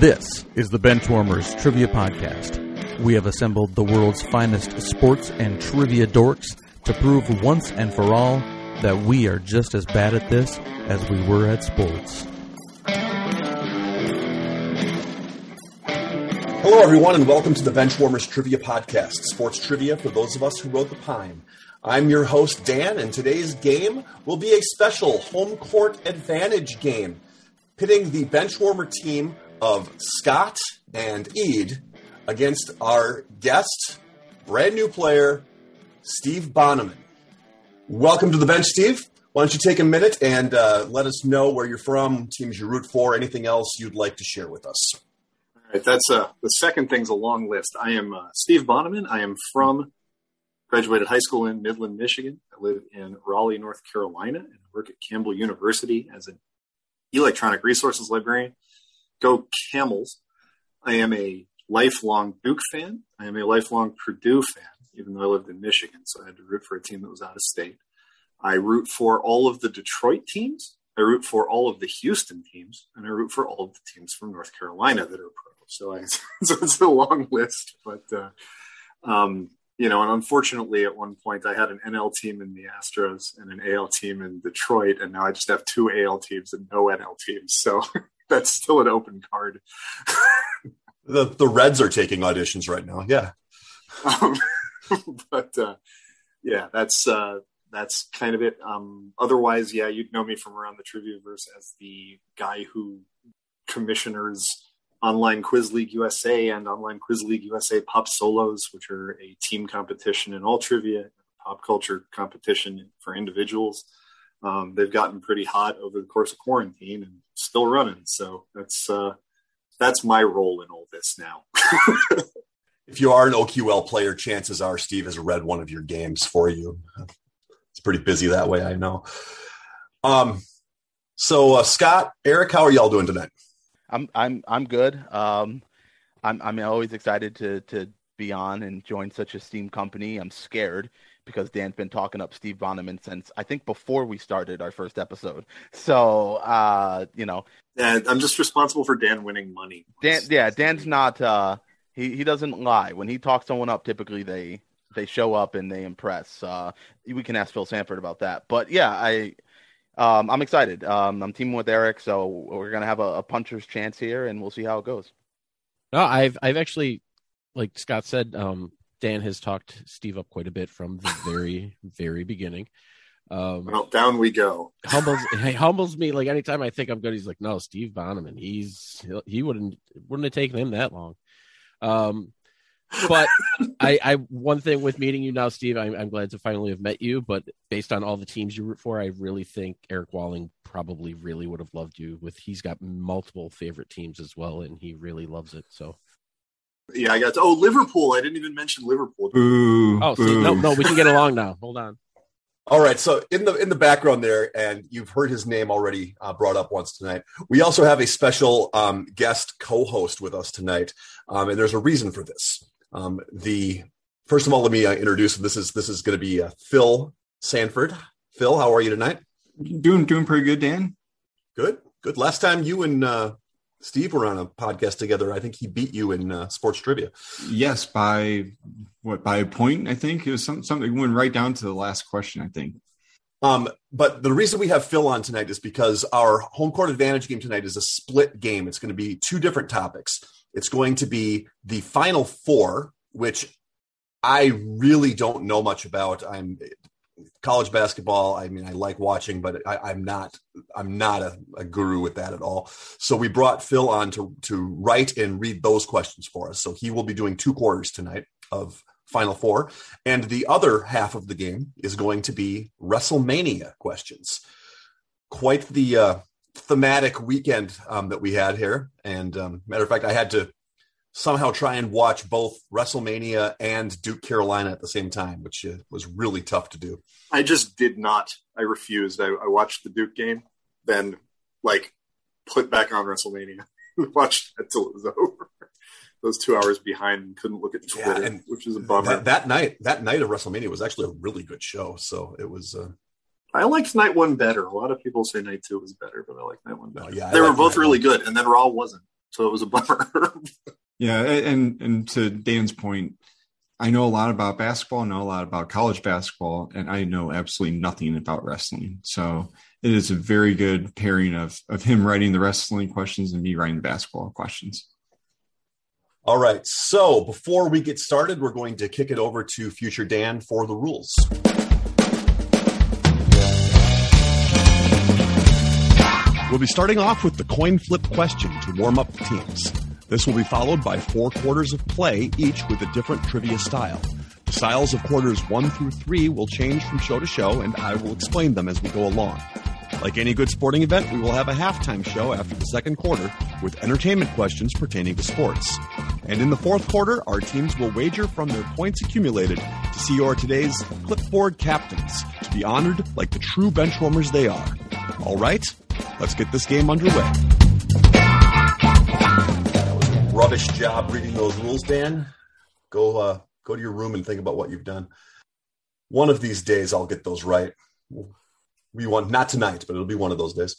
This is the Benchwarmers Trivia Podcast. We have assembled the world's finest sports and trivia dorks to prove once and for all that we are just as bad at this as we were at sports. Hello, everyone, and welcome to the Benchwarmers Trivia Podcast, sports trivia for those of us who rode the pine. I'm your host, Dan, and today's game will be a special home court advantage game, pitting the Benchwarmer team of Scott and Ede against our guest, brand new player, Steve Bahnaman. Welcome to the bench, Steve. Why don't you take a minute and uh, let us know where you're from, teams you root for, anything else you'd like to share with us? All right, that's uh, the second thing's a long list. I am uh, Steve Bahnaman. I am from graduated high school in Midland, Michigan. I live in Raleigh, North Carolina, and work at Campbell University as an electronic resources librarian. Go Camels! I am a lifelong Duke fan. I am a lifelong Purdue fan, even though I lived in Michigan, so I had to root for a team that was out of state. I root for all of the Detroit teams. I root for all of the Houston teams, and I root for all of the teams from North Carolina that are pro. So, I, so it's a long list, but uh, um, you know, and unfortunately, at one point, I had an NL team in the Astros and an AL team in Detroit, and now I just have two AL teams and no NL teams. So that's still an open card. the the Reds are taking auditions right now. Yeah, um, but uh, yeah, that's uh, that's kind of it. Um, otherwise, yeah, you'd know me from around the Triviaverse as the guy who commissioners online quiz league usa and online quiz league usa pop solos which are a team competition in all trivia pop culture competition for individuals um, they've gotten pretty hot over the course of quarantine and still running. So that's uh, that's my role in all this now. if you are an OQL player, chances are Steve has read one of your games for you. It's pretty busy that way, I know. Um, so uh, Scott, Eric, how are y'all doing tonight? I'm I'm I'm good. Um, I'm I'm always excited to to be on and join such a steam company. I'm scared because Dan's been talking up Steve Bahnaman since I think before we started our first episode. So uh, you know, yeah, I'm just responsible for Dan winning money. Dan, yeah, Dan's not. Uh, he he doesn't lie when he talks someone up. Typically, they they show up and they impress. Uh, we can ask Phil Sanford about that. But yeah, I. Um, I'm excited. Um, I'm teaming with Eric, so we're gonna have a, a puncher's chance here, and we'll see how it goes. No, I've I've actually, like Scott said, um, Dan has talked Steve up quite a bit from the very, very beginning. Um, well, down we go. Humbles, he humbles me. Like anytime I think I'm good, he's like, "No, Steve Bahnaman. He's he wouldn't wouldn't have taken him that long." Um, but I, I one thing with meeting you now, Steve, I'm, I'm glad to finally have met you. But based on all the teams you root for, I really think Eric Walling probably really would have loved you. With he's got multiple favorite teams as well, and he really loves it. So yeah, I got to, oh Liverpool. I didn't even mention Liverpool. Ooh, oh, see, no, no, we can get along now. Hold on. All right, so in the in the background there, and you've heard his name already uh, brought up once tonight. We also have a special um, guest co-host with us tonight, um, and there's a reason for this. Um, the first of all, let me uh, introduce him. This is this is going to be uh, Phil Sanford. Phil, how are you tonight? Doing doing pretty good, Dan. Good, good. Last time you and uh, Steve were on a podcast together. I think he beat you in uh, sports trivia. Yes, by what by a point? I think it was some, something went right down to the last question. I think. Um, but the reason we have Phil on tonight is because our home court advantage game tonight is a split game. It's going to be two different topics. It's going to be the final four, which I really don't know much about. I'm college basketball i mean i like watching but I, am not i'm not a, a, guru with that at all. So we brought phil on to to write and read those questions for us. So he will be doing two quarters tonight of final four. And the other half of the game is going to be wrestlemania questions. Quite the uh, thematic weekend um, that we had here. And um, matter of fact i had to somehow try and watch both WrestleMania and Duke Carolina at the same time, which uh, was really tough to do. I just did not. I refused. I, I watched the Duke game, then like put back on WrestleMania, watched it till it was over. Those two hours behind and couldn't look at Twitter, yeah, which is a bummer. That, that, night, that night of WrestleMania was actually a really good show. So it was. Uh, I liked night one better. A lot of people say night two was better, but I like night one better. Oh, yeah, they I were both really one. good, and then Raw wasn't. So it was a bummer. Yeah, and and to Dan's point, I know a lot about basketball, know a lot about college basketball, and I know absolutely nothing about wrestling. So it is a very good pairing of of him writing the wrestling questions and me writing the basketball questions. All right. So before we get started, we're going to kick it over to future Dan for the rules. We'll be starting off with the coin flip question to warm up the teams. This will be followed by four quarters of play, each with a different trivia style. The styles of quarters one through three will change from show to show, and I will explain them as we go along. Like any good sporting event, we will have a halftime show after the second quarter with entertainment questions pertaining to sports. And in the fourth quarter, our teams will wager from their points accumulated to see are today's clipboard captains to be honored like the true benchwarmers they are. All right, let's get this game underway. Rubbish job reading those rules, Dan. Go uh, go to your room and think about what you've done. One of these days, I'll get those right. We want not tonight, but it'll be one of those days.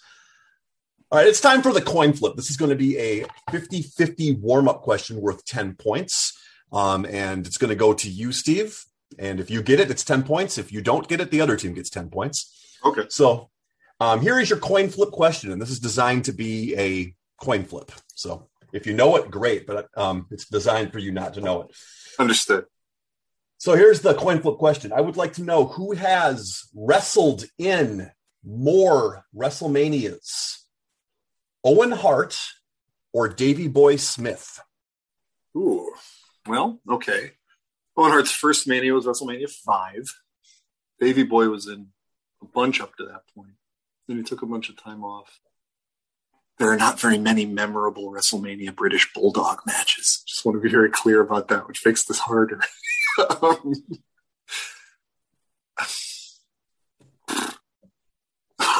All right, it's time for the coin flip. This is going to be a 50 50 warm up question worth 10 points. Um, and it's going to go to you, Steve. And if you get it, it's 10 points. If you don't get it, the other team gets 10 points. okay. So um, here is your coin flip question. And this is designed to be a coin flip. So if you know it, great. But um, it's designed for you not to know it. Understood. So here's the coin flip question. I would like to know who has wrestled in more WrestleManias, Owen Hart or Davy Boy Smith? Ooh. Well, okay. Owen Hart's first Mania was WrestleMania 5. Davy Boy was in a bunch up to that point. Then he took a bunch of time off. There are not very many memorable WrestleMania British Bulldog matches. Just want to be very clear about that, which makes this harder. um,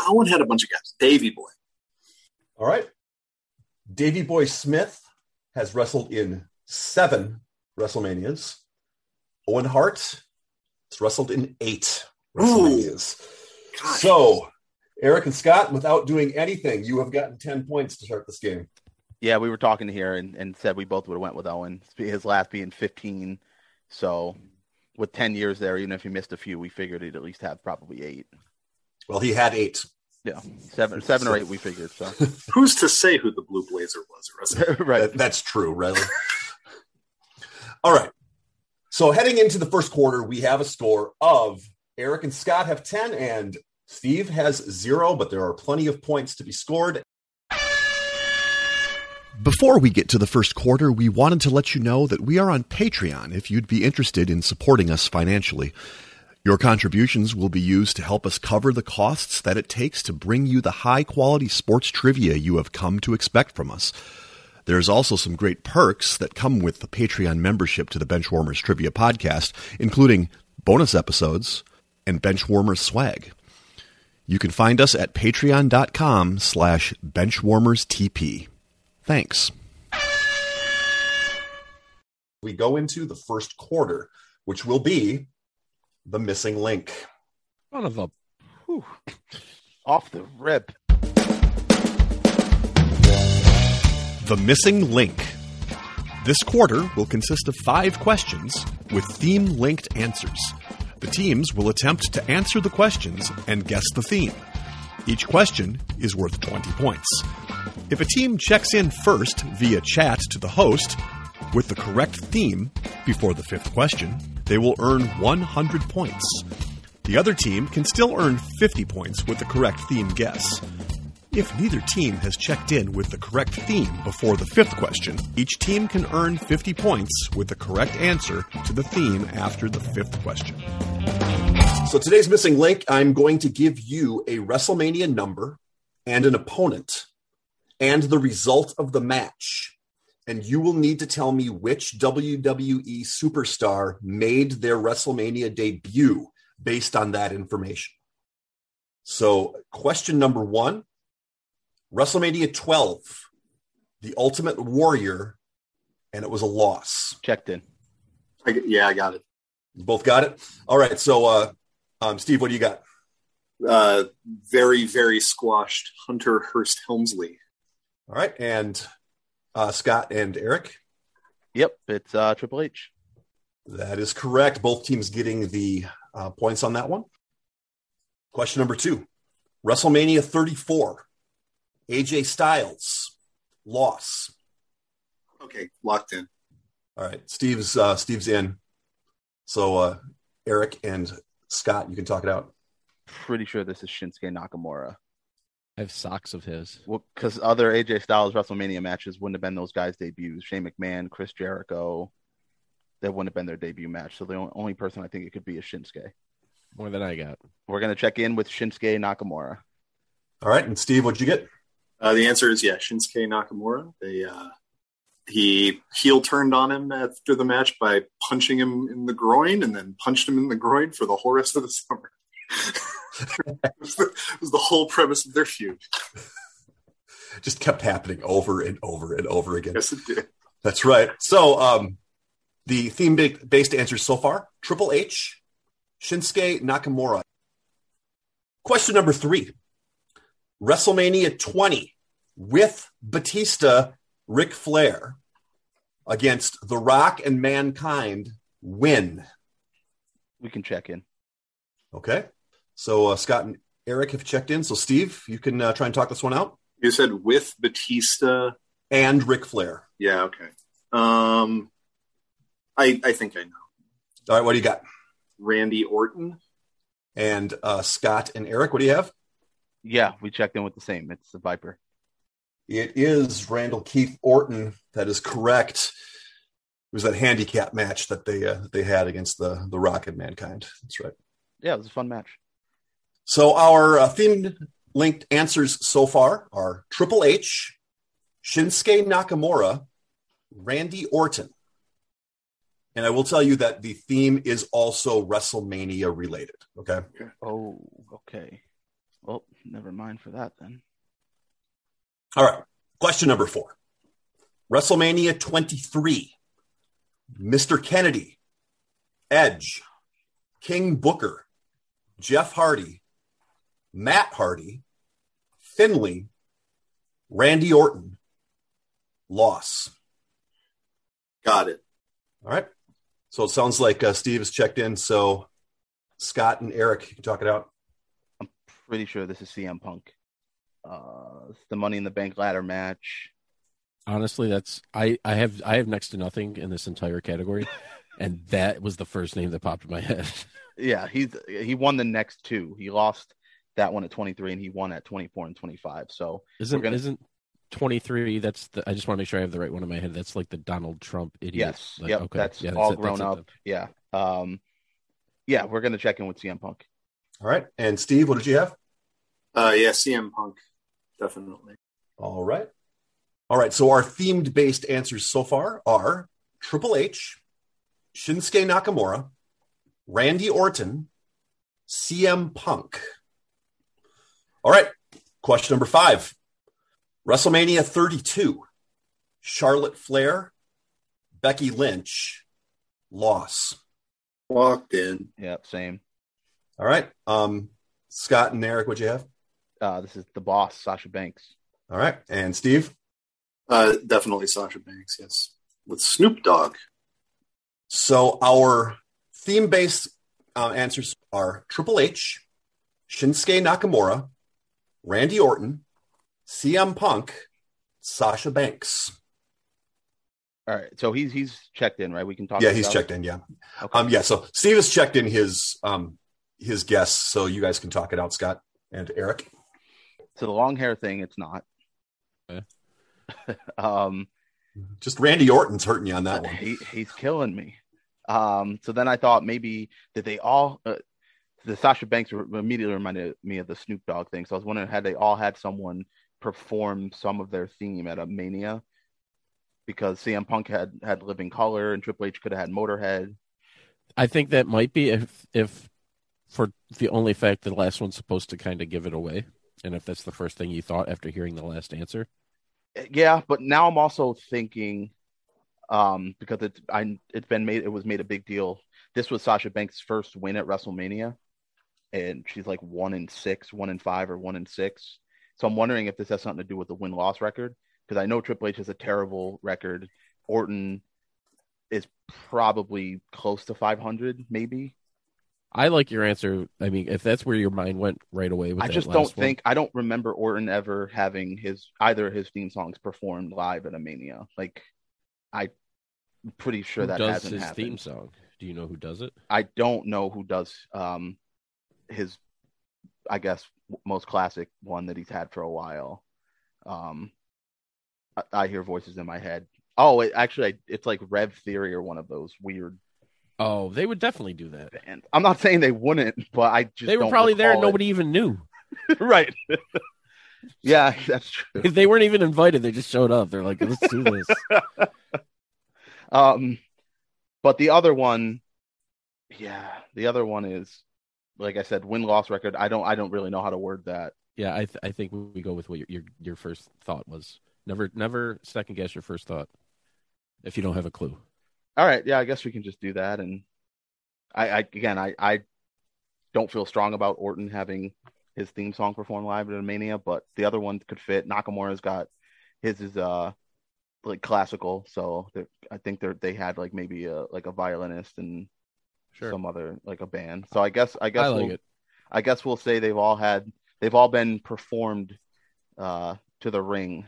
Owen had a bunch of guys. Davy Boy. All right. Davy Boy Smith has wrestled in seven WrestleManias. Owen Hart has wrestled in eight WrestleManias. So, Eric and Scott, without doing anything, you have gotten 10 points to start this game. Yeah, we were talking here and, and said we both would have went with Owen. His last being 15. So with 10 years there, even if he missed a few, we figured he'd at least have probably eight. Well, he had eight. Yeah, seven, seven or eight. We figured. So Who's to say who the Blue Blazer was? right. That- that's true, really. All right. So heading into the first quarter, we have a score of Eric and Scott have 10 and Steve has zero, but there are plenty of points to be scored. Before we get to the first quarter, we wanted to let you know that we are on Patreon if you'd be interested in supporting us financially. Your contributions will be used to help us cover the costs that it takes to bring you the high quality sports trivia you have come to expect from us. There's also some great perks that come with the Patreon membership to the Benchwarmers Trivia Podcast, including bonus episodes and Benchwarmers swag. You can find us at patreon.com slash benchwarmerstp. Thanks. We go into the first quarter, which will be the missing link. Son of a. Whew. Off the rip. The Missing Link. This quarter will consist of five questions with theme linked answers. The teams will attempt to answer the questions and guess the theme. Each question is worth 20 points. If a team checks in first via chat to the host with the correct theme before the fifth question, they will earn 100 points. The other team can still earn 50 points with the correct theme guess. If neither team has checked in with the correct theme before the fifth question, each team can earn 50 points with the correct answer to the theme after the fifth question. So today's missing link, I'm going to give you a WrestleMania number and an opponent and the result of the match. And you will need to tell me which WWE superstar made their WrestleMania debut based on that information. So, question number one WrestleMania 12, The Ultimate Warrior, and it was a loss. Checked in. I, g- yeah, I got it. You both got it? All right. So, uh, um, Steve, what do you got? Uh, very, very squashed Hunter Hearst Helmsley. All right. And Uh, Scott and Eric. Yep, it's uh, Triple H. That is correct. Both teams getting the uh, points on that one. Question number two WrestleMania 34. AJ Styles loss. Okay, locked in. All right, Steve's uh, Steve's in. So uh, Eric and Scott, you can talk it out. Pretty sure this is Shinsuke Nakamura. I have socks of his. Well, because other AJ Styles WrestleMania matches wouldn't have been those guys' debuts. Shane McMahon, Chris Jericho, that wouldn't have been their debut match. So the only- only person I think it could be is Shinsuke. More than I got. We're gonna check in with Shinsuke Nakamura. All right, and Steve, what'd you get? Uh, the answer is yeah, Shinsuke Nakamura. They uh, he heel turned on him after the match by punching him in the groin, and then punched him in the groin for the whole rest of the summer. it, was the, it was the whole premise of their feud. Just kept happening over and over and over again. Yes, it did. That's right. So, um, the theme based answers so far Triple H, Shinsuke Nakamura. Question number three WrestleMania 20 with Batista, Ric Flair against The Rock and Mankind win. We can check in. Okay. So, uh, Scott and Eric have checked in. So, Steve, you can uh, try and talk this one out. You said with Batista. And Ric Flair. Yeah, okay. Um, I I think I know. All right. What do you got? Randy Orton. And uh, Scott and Eric, what do you have? Yeah, we checked in with the same. It's the Viper. It is Randall Keith Orton. That is correct. It was that handicap match that they uh, they had against the the Rock and Mankind. That's right. Yeah, it was a fun match. So our uh, themed linked answers so far are Triple H, Shinsuke Nakamura, Randy Orton. And I will tell you that the theme is also WrestleMania related. Okay. Oh, okay. Well, never mind for that then. All right. Question number four WrestleMania 23. Mr. Kennedy, Edge, King Booker, Jeff Hardy, Matt Hardy, Finlay, Randy Orton, loss. Got it. All right. So it sounds like uh, Steve has checked in. So Scott and Eric, you can talk it out. Pretty sure this is CM Punk. Uh, it's the Money in the Bank ladder match. Honestly, that's I I have I have next to nothing in this entire category, and that was the first name that popped in my head. Yeah, he's he won the next two. He lost that one at 23 and he won at 24 and 25. So Isn't gonna- isn't twenty three? That's the. I just want to make sure I have the right one in my head. That's like the Donald Trump idiot. yes, Like, yep, okay. that's Yeah, all it, that's grown it up. then. Yeah. Um, yeah, we're gonna check in with CM Punk. All right. And Steve, what did you have? Uh, yeah, CM Punk, definitely. All right. All right. So our themed based answers so far are Triple H, Shinsuke Nakamura, Randy Orton, CM Punk. All right. Question number five WrestleMania 32, Charlotte Flair, Becky Lynch, loss. Walked in. Yeah, same. All right. Um, Scott and Eric, what you have? Uh, this is the boss, Sasha Banks. All right. And Steve? Uh, definitely Sasha Banks. Yes, with Snoop Dogg. So our theme-based uh, answers are Triple H, Shinsuke Nakamura, Randy Orton, CM Punk, Sasha Banks. All right, so he's he's checked in, right? We can talk. Yeah, he's out? checked in. Yeah, Okay. um, yeah. So Steve has checked in his um, his guests, so you guys can talk it out, Scott and Eric. So the long hair thing, it's not. Okay. um, Just Randy Orton's hurting you on that one. he he's killing me. Um, so then I thought maybe that they all uh, the Sasha Banks immediately reminded me of the Snoop Dogg thing. So I was wondering had they all had someone perform some of their theme at a Mania because CM Punk had had Living Colour and Triple H could have had Motorhead. I think that might be if if for the only fact that the last one's supposed to kind of give it away, and if that's the first thing you thought after hearing the last answer. Yeah, but now I'm also thinking um because it's I it's been made it was made a big deal. This was Sasha Banks' first win at WrestleMania, and she's like one in six, one in five, or one in six. So I'm wondering if this has something to do with the win loss record. because I know Triple H has a terrible record. Orton is probably close to 500, maybe. I like your answer. I mean, if that's where your mind went right away with I just don't one. think I don't remember Orton ever having his either of his theme songs performed live at a Mania. Like, I'm pretty sure who that does hasn't his happened. theme song. Do you know who does it? I don't know who does um his I guess most classic one that he's had for a while. Um I, I hear voices in my head. Oh, it, actually I, it's like Rev Theory or one of those weird Oh, they would definitely do that. bands. I'm not saying they wouldn't, but I just They were probably there and nobody even knew. right. yeah, that's true. They weren't even invited. They just showed up. They're like, let's do this. Um, but the other one, yeah, the other one is, like I said, win loss record. I don't, I don't really know how to word that. yeah, I th- I think we go with what your, your your first thought was. Never never second guess your first thought if you don't have a clue. All right, yeah, I guess we can just do that. And I, I again, I, I don't feel strong about Orton having his theme song performed live at a Mania, but the other one could fit. Nakamura's got his is uh like classical, so I think they they had like maybe a like a violinist and Sure. some other like a band. So I guess I guess I like we'll, it. I guess we'll say they've all had they've all been performed uh to the ring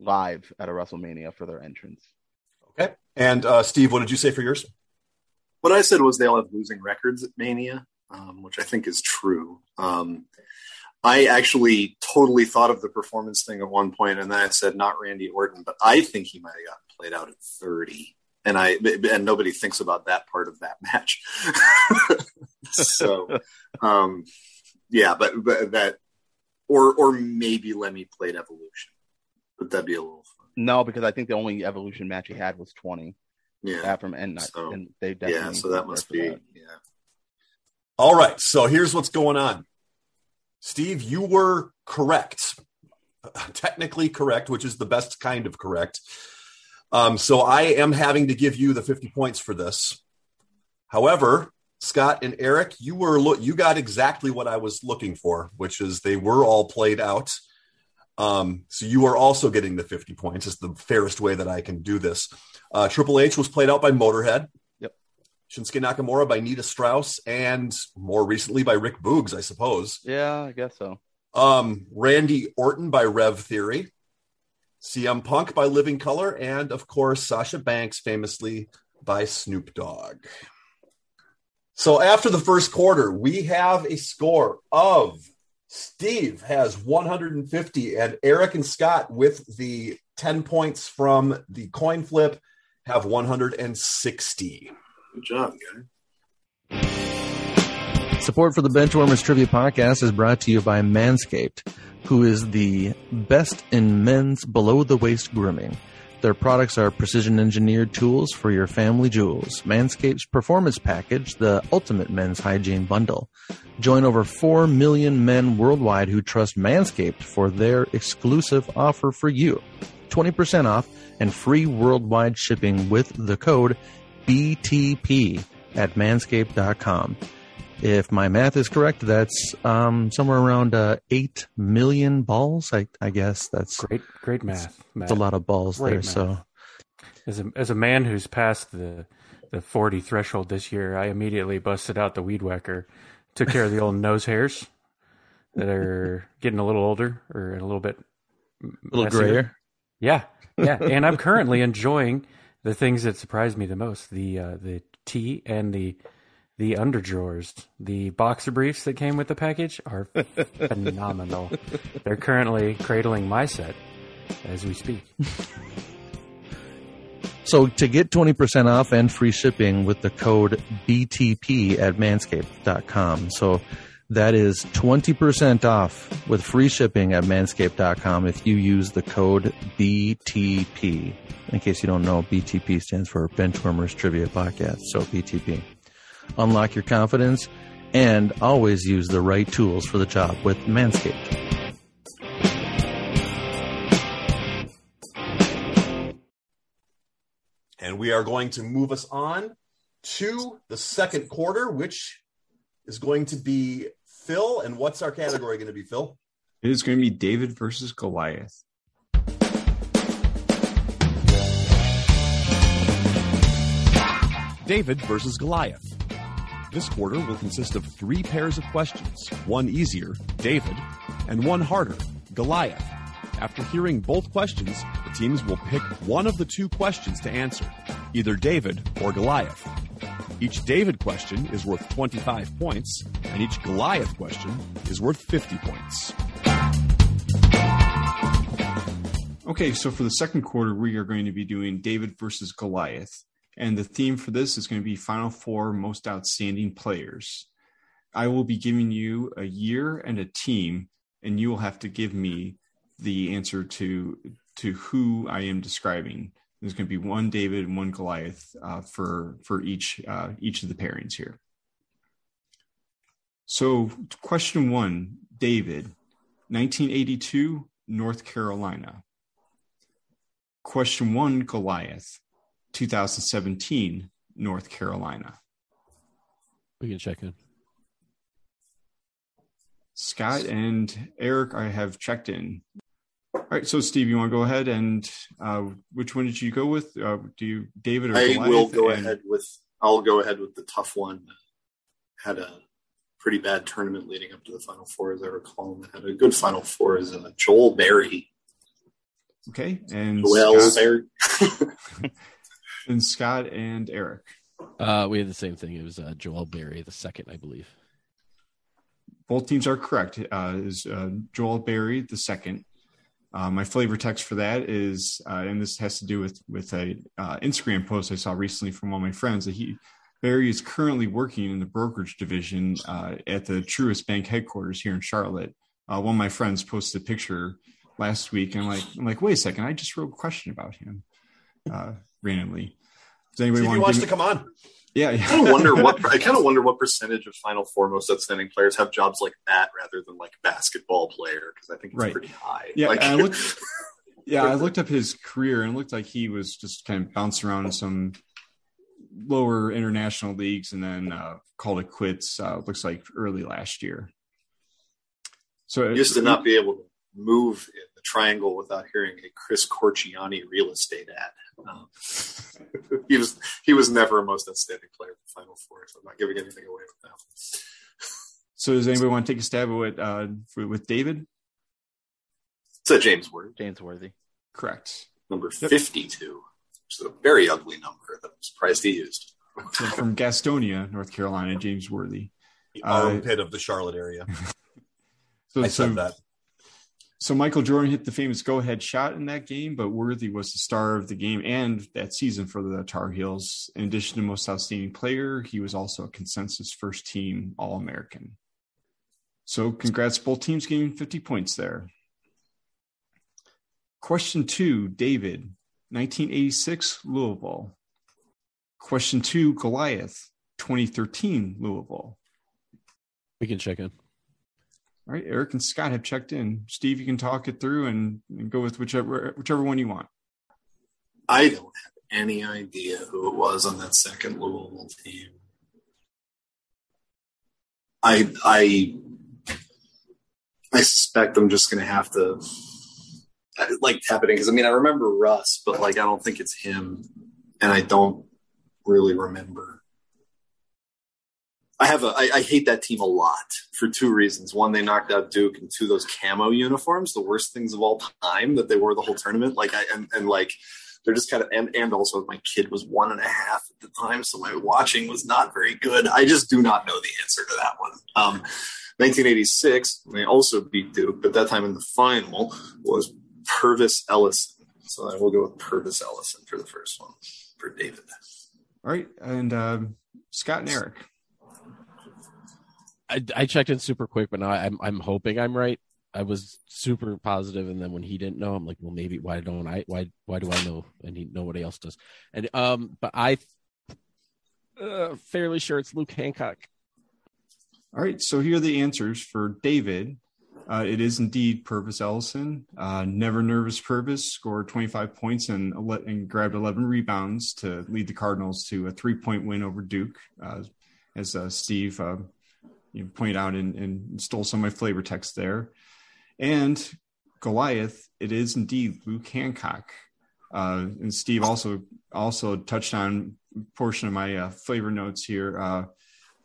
live at a WrestleMania for their entrance. Okay. And uh, Steve, what did you say for yours? What I said was they all have losing records at Mania, um, which I think is true. Um, I actually totally thought of the performance thing at one point, and then I said not Randy Orton, but I think he might have gotten played out at thirty, and I and nobody thinks about that part of that match. so, um, yeah, but, but that or or maybe Lemmy played Evolution, but that'd be a little. No, because I think the only evolution match he had was twenty. Yeah, Yeah, from and, So, and they definitely yeah. So that must be that. yeah. All right. So here's what's going on. Steve, you were correct. Technically correct, which is the best kind of correct. Um, so I am having to give you the 50 points for this. However, Scott and Eric, you were lo- you got exactly what I was looking for, which is they were all played out. Um, so you are also getting the 50 points. It's the fairest way that I can do this. Uh, Triple H was played out by Motorhead. Yep. Shinsuke Nakamura by Nita Strauss, and more recently by Rick Boogs, I suppose. Yeah, I guess so. Um, Randy Orton by Rev Theory, CM Punk by Living Colour, and of course Sasha Banks famously by Snoop Dogg. So after the first quarter, we have a score of Steve has 150, and Eric and Scott with the 10 points from the coin flip have 160. Good job, guy. Support for the Benchwarmers Trivia Podcast is brought to you by Manscaped, who is the best in men's below the waist grooming. Their products are precision engineered tools for your family jewels. Manscaped's performance package, the ultimate men's hygiene bundle. Join over 4 million men worldwide who trust Manscaped for their exclusive offer for you 20% off and free worldwide shipping with the code BTP at manscaped.com. If my math is correct, that's um, somewhere around uh, 8 million balls. I, I guess that's, Great, great math. that's a lot of balls Great there. math. So As a as a man who's passed the the forty threshold this year, I immediately busted out the weed whacker, took care of the old nose hairs that are getting a little older or a little bit a little messier. grayer. Yeah, yeah, and I'm currently enjoying the things that surprised me the most: the uh, the tea and the the underdrawers. The boxer briefs that came with the package are phenomenal. They're currently cradling my set as we speak. So to get 20% off and free shipping with the code BTP at manscaped.com. So that is 20% off with free shipping at manscaped.com if you use the code BTP. In case you don't know, BTP stands for Benchwarmers Trivia Podcast. So BTP unlock your confidence, and always use the right tools for the job with Manscaped. And we are going to move us on to the second quarter, which is going to be Phil. And what's our category going to be, Phil? It is going to be David versus Goliath. David versus Goliath. This quarter will consist of three pairs of questions one easier, David, and one harder, Goliath. After hearing both questions, the teams will pick one of the two questions to answer, either David or Goliath. Each David question is worth 25 points, and each Goliath question is worth 50 points. Okay, so for the second quarter, we are going to be doing David versus Goliath. And the theme for this is going to be Final Four Most Outstanding Players. I will be giving you a year and a team, and you will have to give me the answer to to who I am describing. There's going to be one David and one Goliath uh, for for each uh, each of the pairings here. So, question one, David, 1982, North Carolina. Question one, Goliath, 2017, North Carolina. We can check in. Scott and Eric, I have checked in. All right, so Steve, you want to go ahead and uh, which one did you go with? Uh, do you David or I Goliath? will go And- ahead with. I'll go ahead with the tough one. Had a pretty bad tournament leading up to the Final Four, as I recall. And had a good Final Four as uh, Joel Berry. Okay, and Joel Scott, Berry. and Scott and Eric. Uh, we had the same thing. It was uh, Joel Berry, the second, I believe. Both teams are correct. Uh, is uh, Joel Berry the second? Uh, my flavor text for that is, uh, and this has to do with with a uh, Instagram post I saw recently from one of my friends that he Berry is currently working in the brokerage division uh, at the Truist Bank headquarters here in Charlotte. Uh, one of my friends posted a picture last week, and I'm like, I'm like, wait a second, I just wrote a question about him uh, randomly. Does anybody See want he wants give to come on. Yeah, I kind of wonder what I kind of wonder what percentage of Final Four most outstanding players have jobs like that rather than like basketball player because I think it's Right. pretty high. Yeah, like, I looked- Yeah, I looked up his career and it looked like he was just kind of bouncing around in some lower international leagues and then uh, called it quits. Uh, looks like early last year. So used to not be able to move in the triangle without hearing a Chris Corciani real estate ad. Um, he was he was never a most outstanding player in the Final Four, so I'm not giving anything away with that. So does anybody want to take a stab at what, uh, with David? It's a James Worthy. James Worthy. Correct. number Yep. 52, which is a very ugly number that I'm surprised he used. So from Gastonia, North Carolina, James Worthy. The Uh, armpit of the Charlotte area. So, I so said that. So Michael Jordan hit the famous go-ahead shot in that game, but Worthy was the star of the game and that season for the Tar Heels. In addition to most outstanding player, he was also a consensus first team All-American. So congrats, both teams getting 50 points there. Question two, David, 1986 Louisville. Question two, Goliath, 2013 Louisville. We can check in. All right, Eric and Scott have checked in. Steve, you can talk it through and, and go with whichever whichever one you want. I don't have any idea who it was on that second Louisville team. I I I suspect I'm just going to have to like tap it in because I mean I remember Russ, but like I don't think it's him, and I don't really remember. I have a I, I hate that team a lot for two reasons. One, they knocked out Duke, and two, those camo uniforms, the worst things of all time that they wore the whole tournament. Like I and, and like they're just kind of and, and also my kid was one and a half at the time, so my watching was not very good. I just do not know the answer to that one. Um, 1986, they also beat Duke, but that time in the final was Pervis Ellison. So I will go with Pervis Ellison for the first one for David. All right, and um, Scott and Eric. I, I checked in super quick, but now I'm I'm hoping I'm right. I was super positive, and then when he didn't know, I'm like, well, maybe why don't I? Why why do I know? And he nobody else does. And um, but I uh, fairly sure it's Luke Hancock. All right, so here are the answers for David. Uh, it is indeed Pervis Ellison. Uh, never nervous Pervis scored 25 points and, and grabbed 11 rebounds to lead the Cardinals to a three point win over Duke. Uh, as uh, Steve uh, you pointed out and, and stole some of my flavor text there. And Goliath, it is indeed Luke Hancock. Uh, and Steve also also touched on portion of my uh, flavor notes here. Uh,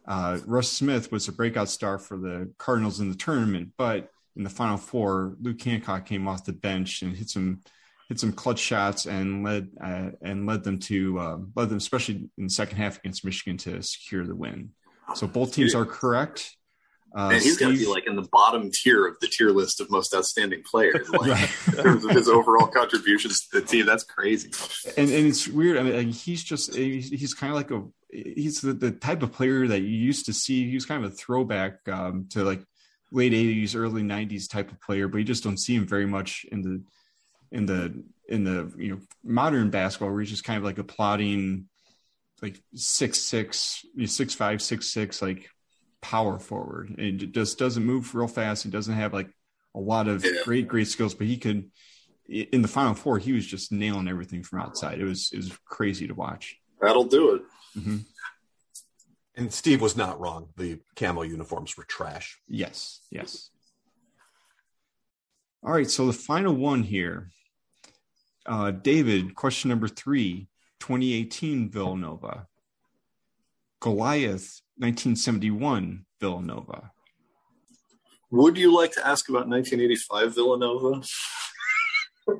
uh, Russ Smith was a breakout star for the Cardinals in the tournament, but in the Final Four, Luke Hancock came off the bench and hit some hit some clutch shots and led uh, and led them to uh, led them, especially in the second half against Michigan, to secure the win. So both teams are correct. Uh, And he's got to be like in the bottom tier of the tier list of most outstanding players, like Right. in terms of his overall contributions to the team. That's crazy. and and it's weird. I mean, he's just he's, he's kind of like a he's the, the type of player that you used to see. He was kind of a throwback um, to like late '80s, early '90s type of player, but you just don't see him very much in the in the in the you know modern basketball where he's just kind of like a like six six six five six six like power forward and it just doesn't move real fast he doesn't have like a lot of Yeah. great great skills but he could in the final four he was just nailing everything from outside it was it was crazy to watch That'll do it. hmm And Steve was not wrong. The camo uniforms were trash. yes yes all right so the final one here uh david question number three 2018 villanova goliath 1971 villanova Would you like to ask about 1985 Villanova?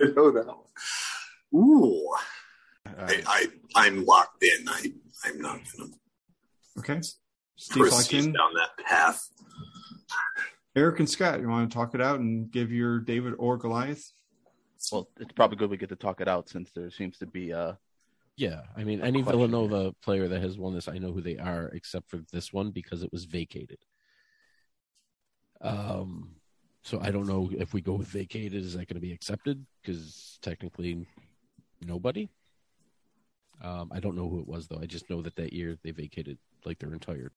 I know that one. Ooh, I, I I'm locked in. I I'm not going to okay steve proceed down that path. eric and scott you want to talk it out and give your david or goliath Well, it's probably good we get to talk it out since there seems to be a. Yeah, I mean, any question Villanova player that has won this, I know who they are, except for this one because it was vacated. Um, so I don't know if we go with vacated, is that going to be accepted? Because technically, nobody. Um, I don't know who it was though. I just know that that year they vacated like their entire.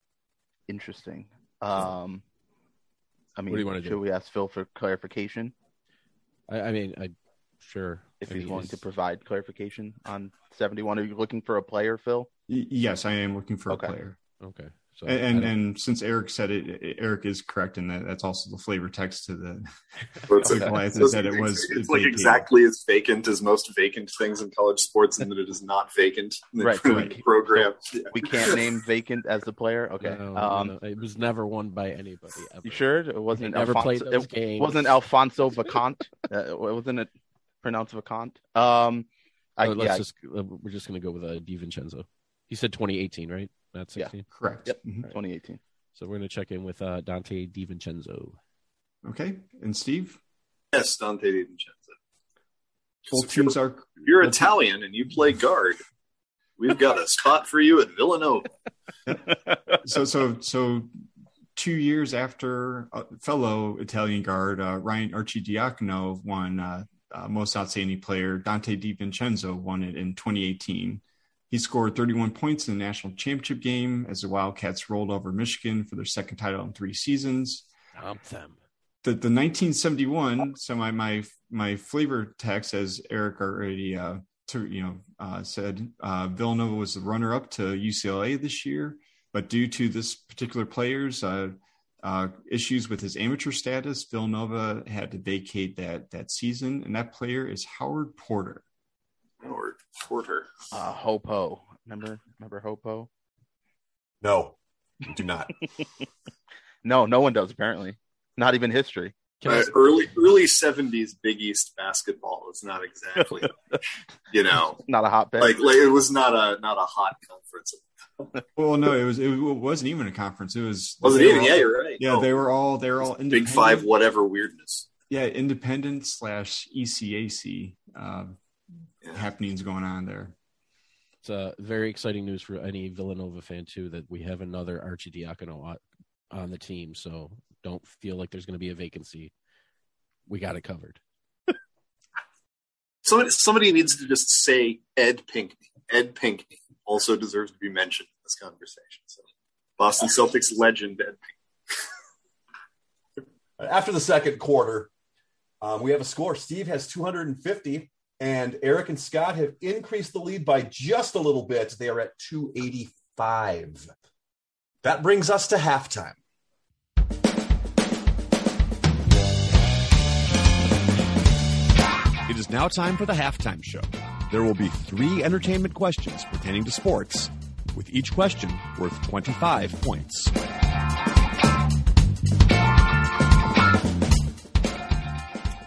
interesting. Um, I mean, What do you wanna should do? we ask Phil for clarification I, I mean, I sure if I he's willing to provide clarification on 71? Are you looking for a player, Phil? Y- yes i am looking for Okay. a player Okay, so and and, and since eric said it eric is correct in that that's also the flavor text to the So it's, Okay. Goliath it's- said it was it's like vacated. exactly as vacant as most vacant things in college sports, and that it is not vacant in the Right, current program. We can't name vacant as the player. Okay. No, um, no, it was never won by anybody. Ever. You sure it wasn't Never played Alfonso? those It games. wasn't Alfonso Vacant. uh, wasn't it pronounced Vacant? Um, I, Uh, let's yeah, just uh, we're just gonna go with uh, DiVincenzo. He said 2018, right? That's Yeah. 16. correct Yep. Mhm. 2018. So we're gonna check in with uh, Donte DiVincenzo. okay and steve Yes, Donte DiVincenzo. both If you're, teams are if you're Italian and you play guard, we've got a spot for you at Villanova. so so so two years after uh, fellow Italian guard uh, Ryan Archidiacono won uh, uh, most outstanding player, Donte DiVincenzo won it in 2018. He scored 31 points in the national championship game as the Wildcats rolled over Michigan for their second title in three seasons. Dump them. The, the 1971, so my my my flavor text, as Eric already uh, to, you know uh, said, uh, Villanova was the runner up to UCLA this year, but due to this particular player's uh, issues with his amateur status, Villanova had to vacate that that season, and that player is Howard Porter. Howard Porter. uh, Hopo. Remember? Remember Hopo? No, do not. No, no one does. Apparently, not even history. Can I, Uh, early early seventies Big East basketball was not exactly, you know, Not a hotbed. like, like it was not a not a hot conference. Well, no, it was it wasn't even a conference. It was Wasn't they even? were all- Yeah, you're right. Yeah, Oh, they were all they were all Big. Five, whatever weirdness. yeah, independent slash ECAC uh, Yeah. happenings going on there. it's uh, very exciting news for any Villanova fan too that we have another Archidiacono on, on the team. So don't feel like there's gonna be a vacancy. We got it covered. Somebody somebody needs to just say Ed Pinkney. Ed Pinkney also deserves to be mentioned in this conversation. So, Boston Celtics legend Ed Pinkney. After the second quarter, um, we have a score. Steve has 250, and Eric and Scott have increased the lead by just a little bit. They are at 285. That brings us to halftime. It is now time for the halftime show. There will be three entertainment questions pertaining to sports, with each question worth 25 points.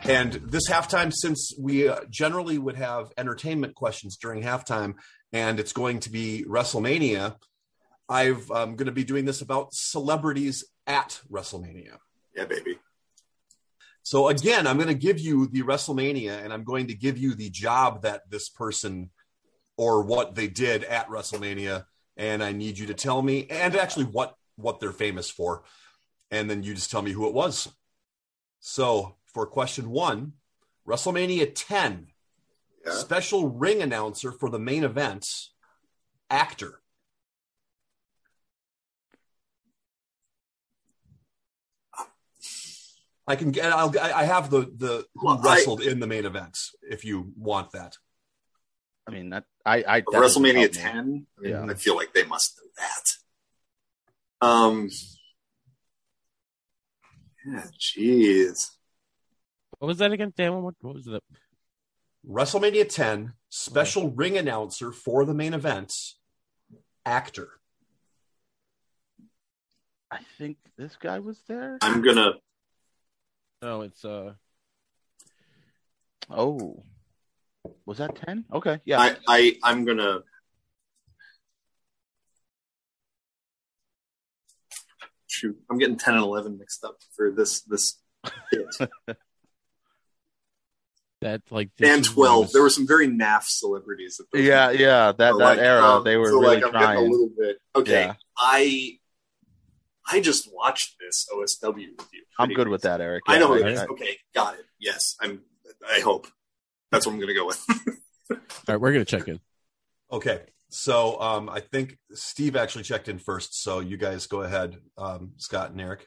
And this halftime, since we uh, generally would have entertainment questions during halftime, and it's going to be WrestleMania, I've, I'm going to be doing this about celebrities at WrestleMania. Yeah, baby. So again, I'm going to give you the WrestleMania, and I'm going to give you the job that this person or what they did at WrestleMania, and I need you to tell me, and actually what what they're famous for, and then you just tell me who it was. So for question one, WrestleMania 10, Yeah. special ring announcer for the main event, actor. I can get. I'll, I I have the the who Well, I- wrestled in the main events if you want that. I mean, that I, I But that doesn't WrestleMania 10. I, mean, Yeah. I feel like they must know that. Um. Yeah, jeez. What was that again? Dan, what, what was that? WrestleMania 10, special ring announcer for the main event, actor. I think this guy was there. I'm gonna. No, it's uh Oh, was that ten? Okay, yeah. I, I I'm gonna. Shoot, I'm getting 10 and 11 mixed up for this this hit. that like this and 12. was- There were some very naff celebrities. That those yeah, yeah. That So, that like, era, um, they were so, really like, I'm getting trying. a little bit. Okay, Yeah. I I just watched this OSW with you. I'm good with that, Eric. I know who Yeah, it is. Okay, got it. Yes, I'm. I hope that's what I'm going to go with. All right, we're gonna check in. Okay. So um, I think Steve actually checked in first. So you guys go ahead, um, Scott and Eric.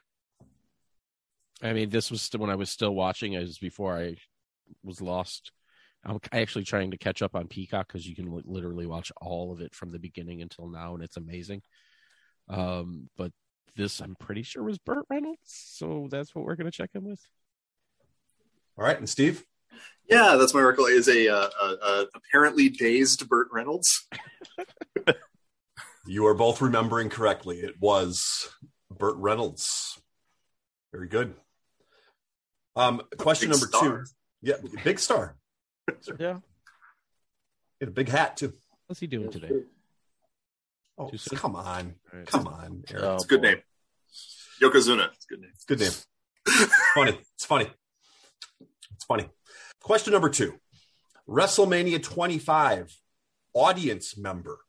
I mean, this was still when I was still watching. It was before I was lost. I'm actually trying to catch up on Peacock because you can literally watch all of it from the beginning until now, and it's amazing. Um, but this, I'm pretty sure, was Burt Reynolds, so that's what we're gonna check in with. All right. And Steve? yeah, that's my record. Is a, uh, a, a apparently dazed Burt Reynolds. You are both remembering correctly. It was Burt Reynolds. Very good. Um, question number star. two. Yeah, big star. Yeah, He had a big hat too. what's he doing today? Oh, come on, All right. come on, Eric. Oh, It's a good boy. name. Yokozuna. It's a good name. It's a good name. funny. It's funny. It's funny. Question number two. WrestleMania 25 audience member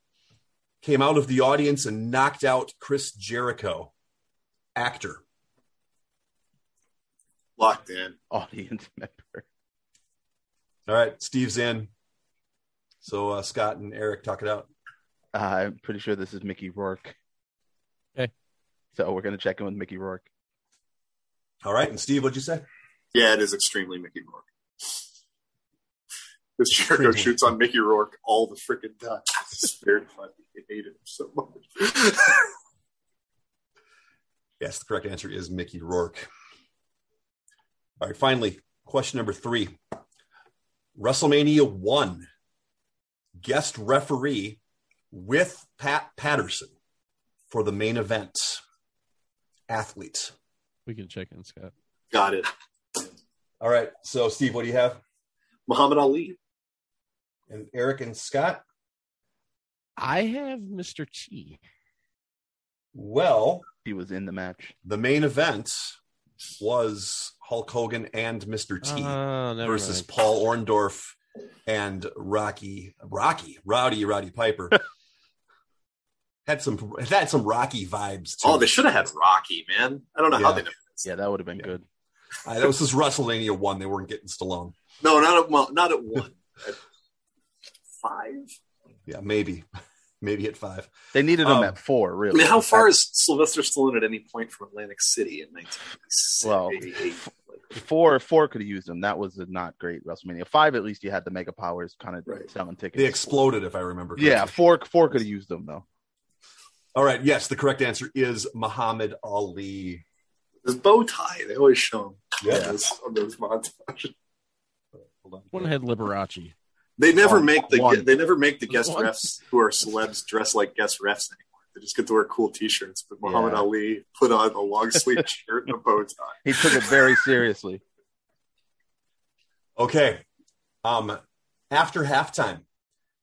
came out of the audience and knocked out Chris Jericho, actor. Locked in. audience member. All right, Steve's in. So uh, Scott and Eric talk it out. Uh, I'm pretty sure this is Mickey Rourke. Okay. So we're gonna check in with Mickey Rourke. All right, and Steve, what'd you say? Yeah, it is extremely Mickey Rourke. This Jericho shoots on Mickey Rourke all the freaking time. It's very funny. I hate it so much. Yes, the correct answer is Mickey Rourke. All right, finally, question number three. WrestleMania 1, guest referee with Pat Patterson for the main event. Athletes. We can check in, Scott. Got it. All right, so Steve, what do you have? Muhammad Ali. And Eric and Scott? I have Mr. T. Well, He was in the match. the main event was Hulk Hogan and Mr. T. Oh, versus mind. Paul Orndorff and Rocky, Rocky, Rowdy, Roddy Piper. had some it had some Rocky vibes. Too. Oh, they should have had Rocky, man. I don't know how they never. Yeah, that would have been Yeah. good. Uh, that was his WrestleMania one. They weren't getting Stallone. No, not at well, not at one. At five. Yeah, maybe, maybe at five. They needed him Um, at four, I really. mean, how far is Sylvester Stallone at any point from Atlantic City in 1986? Well, 88? four? Four could have used him. That was a not great WrestleMania. Five, at least you had the Mega Powers kind of Right. selling tickets. They exploded, if I remember. Yeah, four. Four could have used them though. All right. Yes, the correct answer is Muhammad Ali. His bow tie. They always show him Yeah. on those, montages. Hold on. One had Liberace. They never Oh, make the one. they never make the guest One. refs who are celebs dress like guest refs anymore. They just get to wear cool T-shirts. But Muhammad Yeah. Ali put on a long sleeve shirt and a bow tie. He took it very seriously. Okay. Um, after halftime,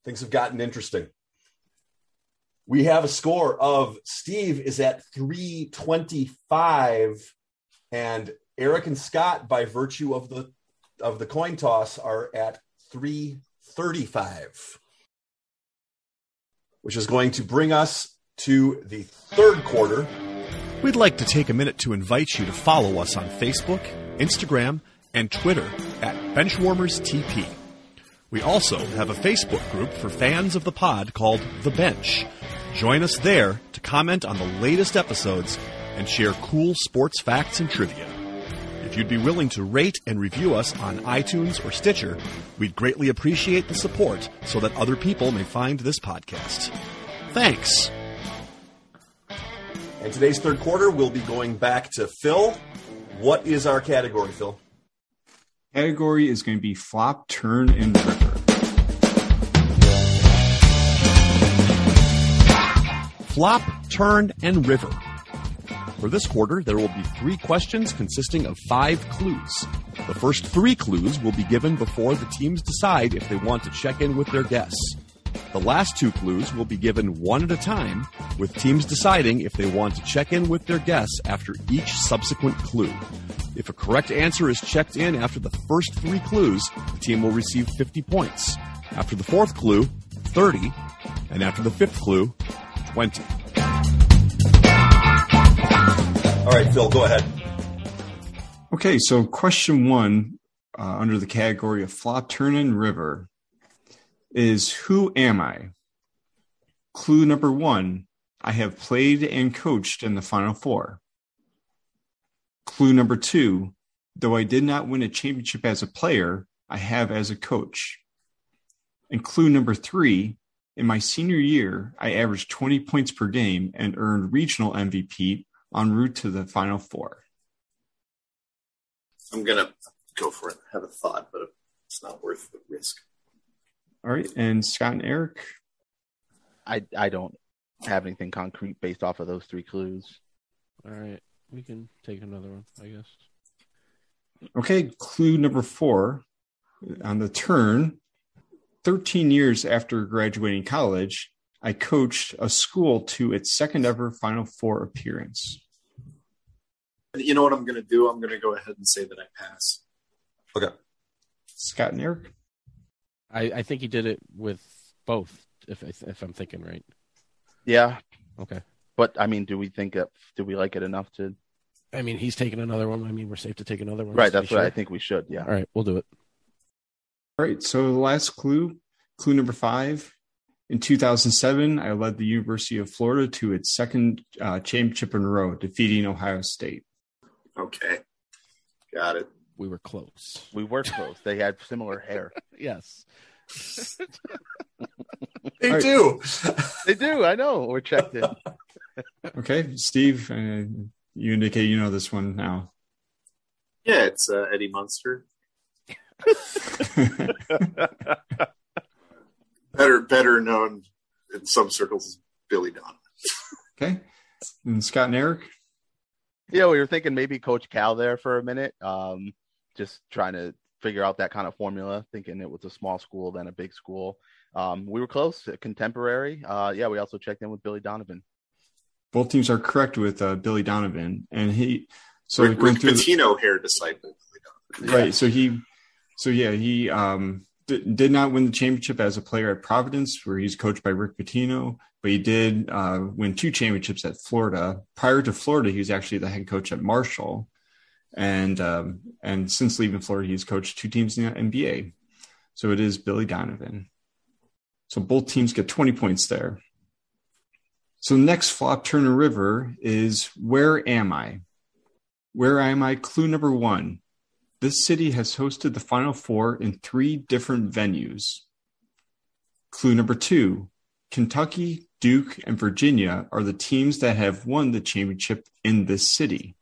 things have gotten interesting. We have a score of Steve is at 325 and Eric and Scott by virtue of the of the coin toss are at 335 which is going to bring us to the third quarter We'd like to take a minute to invite you to follow us on Facebook, Instagram, and Twitter at Benchwarmers TP. We also have a Facebook group for fans of the pod called The Bench. Join us there to comment on the latest episodes and share cool sports facts and trivia. If you'd be willing to rate and review us on iTunes or Stitcher, we'd greatly appreciate the support so that other people may find this podcast. Thanks. and today's third quarter we'll be going back to Phil what is our category Phil Category is going to be flop, turn, and river. Flop, Turn, and River. For this quarter, there will be three questions consisting of five clues. The first three clues will be given before the teams decide if they want to check in with their guests. The last two clues will be given one at a time, with teams deciding if they want to check in with their guests after each subsequent clue. If a correct answer is checked in after the first three clues, the team will receive 50 points. After the fourth clue, 30, and after the fifth clue, 20. all right Phil go ahead Okay, so question one uh, under the category of flop, turn, and river is Who am I? Clue number one I have played and coached in the Final Four. Clue number two though I did not win a championship as a player, I have as a coach. And clue number three in my senior year, I averaged 20 points per game and earned regional MVP en route to the Final Four. I'm gonna go for it. Have a thought, but it's not worth the risk. All right, and Scott and Eric. I I don't have anything concrete based off of those three clues. All right, we can take another one, I guess. Okay, clue number four on the turn. 13 years after graduating college, I coached a school to its second ever Final Four appearance. You know what I'm gonna do? I'm gonna go ahead and say that I pass. okay Scott and Eric. I, I think he did it with both, if I, if I'm thinking right. Yeah, Okay. but I mean, do we think that do we like it enough to? I mean, he's taking another one. I mean, we're safe to take another one. Right, just that's be what sure. I think we should. Yeah. All right, we'll do it. All right, so the last clue, clue number five. In 2007, I led the University of Florida to its second uh, championship in a row, defeating Ohio State. Okay, got it. We were close. We were close. They had similar hair. Yes. they All right. do They do. I know. We're checked in. Okay, Steve, uh, you indicate you know this one now. Yeah, it's uh, Eddie Munster. Better, better known in some circles as Billy Donovan. okay, and Scott and Eric. Yeah, we were thinking maybe Coach Cal there for a minute. Um, just trying to figure out that kind of formula, thinking it was a small school, then a big school. Um, we were close, contemporary. Uh, yeah, we also checked in with Billy Donovan. Both teams are correct with uh, Billy Donovan, and he. So Rick, going Rick through the- hair disciple. Billy Donovan. right so he so yeah he um did, did not win the championship as a player at providence where he's coached by rick pitino but he did uh, win two championships at florida. Prior to florida he was actually the head coach at marshall. And um, and since leaving florida he's coached two teams in the nba so it is billy donovan. So both teams get 20 points there. So next flop turner river is where am i? Where am i? Clue number one this city has hosted the Final Four in three different venues. Clue number two Kentucky, Duke, and Virginia are the teams that have won the championship in this city.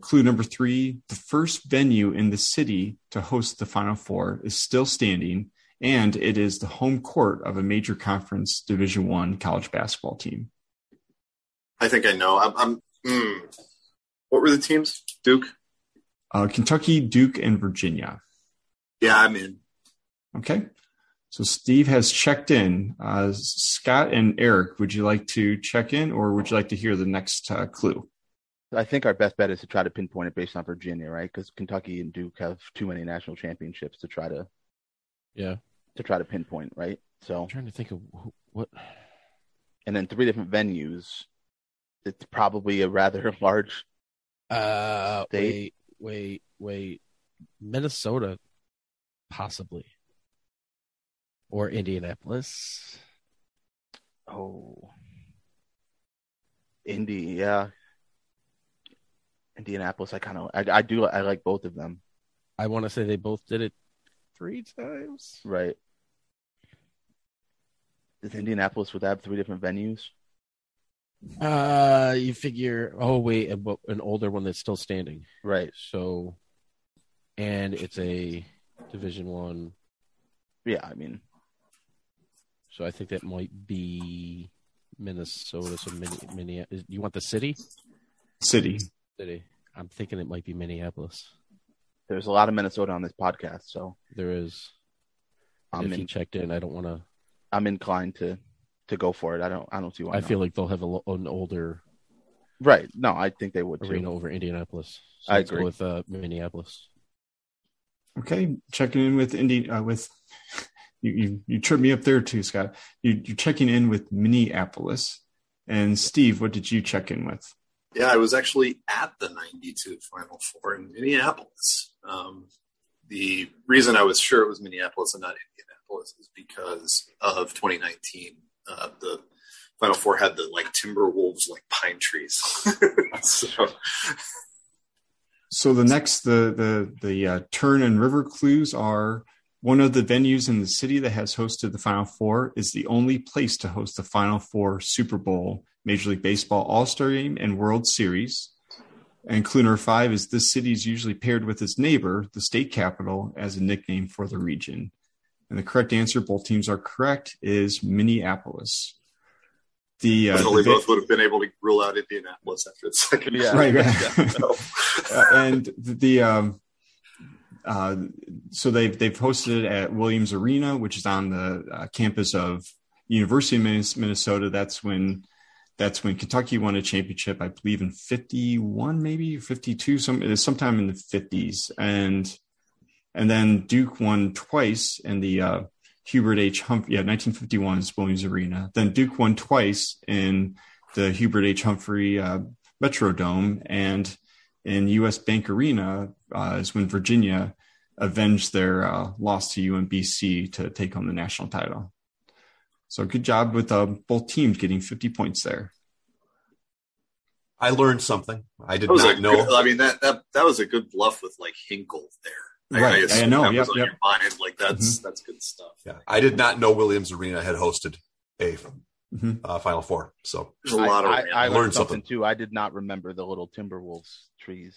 Clue number three the first venue in the city to host the Final Four is still standing, and it is the home court of a major conference Division One college basketball team. I think I know. I'm. I'm mm. What were the teams? Duke. Uh, Kentucky, Duke, and Virginia. Yeah, I'm in. Okay. So Steve has checked in. Uh, Scott and Eric, would you like to check in, or would you like to hear the next uh, clue? I think our best bet is to try to pinpoint it based on Virginia, right? Because Kentucky and Duke have too many national championships to try to Yeah. to try to pinpoint, right? So, I'm trying to think of who, what. and then three different venues. It's probably a rather large. Uh, State? wait, wait, wait. Minnesota, possibly, or Indianapolis. Oh, Indy, yeah. Indianapolis, I kind of, I, I do, I like both of them, I want to say they both did it three times. right? Does Indianapolis would have three different venues? Uh, you figure. Oh wait, an older one that's still standing. Right. So, and it's a Division One. Yeah, I mean, So I think that might be Minnesota. So mini, mini, is- you want the city? City. City. I'm thinking it might be Minneapolis. there's a lot of Minnesota on this podcast, so There is. I'm if in, you checked in, I don't want to. I'm inclined to to go for it. I don't, I don't see why. I not. feel like they'll have a, an older right. No, I think they would too. arena over Indianapolis. So I let's agree. Go with uh, Minneapolis. Okay, checking in with Indy uh, with you, you. You tripped me up there too, Scott. You, you're checking in with Minneapolis, and Steve. What did you check in with? Yeah, I was actually at the 92 Final Four in Minneapolis. Um, the reason I was sure it was Minneapolis and not Indianapolis is because of 2019. Uh, the Final Four had the like Timberwolves like pine trees. so So the next, the the the uh, turn and river clues are one of the venues in the city that has hosted the Final Four is the only place to host the Final Four Super Bowl, Major League Baseball All Star Game, and World Series. And clue number five is this city is usually paired with its neighbor, the state capital, as a nickname for the region. And the correct answer, both teams are correct, is Minneapolis. The, uh, uh, the we both would have been able to rule out Indianapolis after the second. Yeah. right, right. So, uh, and the, the um, uh, so they've they've hosted it at Williams Arena, which is on the uh, campus of University of Minnesota. That's when that's when Kentucky won a championship, I believe, in '51, maybe '52, some it is sometime in the '50s, and and then Duke won twice in the uh, Hubert H. Humphrey, yeah, 1951 is Williams Arena. Then Duke won twice in the Hubert H. Humphrey uh, Metrodome, and in U.S. Bank Arena uh, is when Virginia avenged their uh, loss to UMBC to take home the national title. So good job with uh, both teams getting 50 points there. I learned something. I did not a know. good- I mean that that that was a good bluff with like Hinkle there. Right. I assume know, That yep, was on yep. your mind. Like that's that's good stuff. Yeah, I did not know Williams Arena had hosted a Mhm. uh, Final Four. So There's a lot I, of I, random- I learned learned something something. too. I did not remember the little Timberwolves trees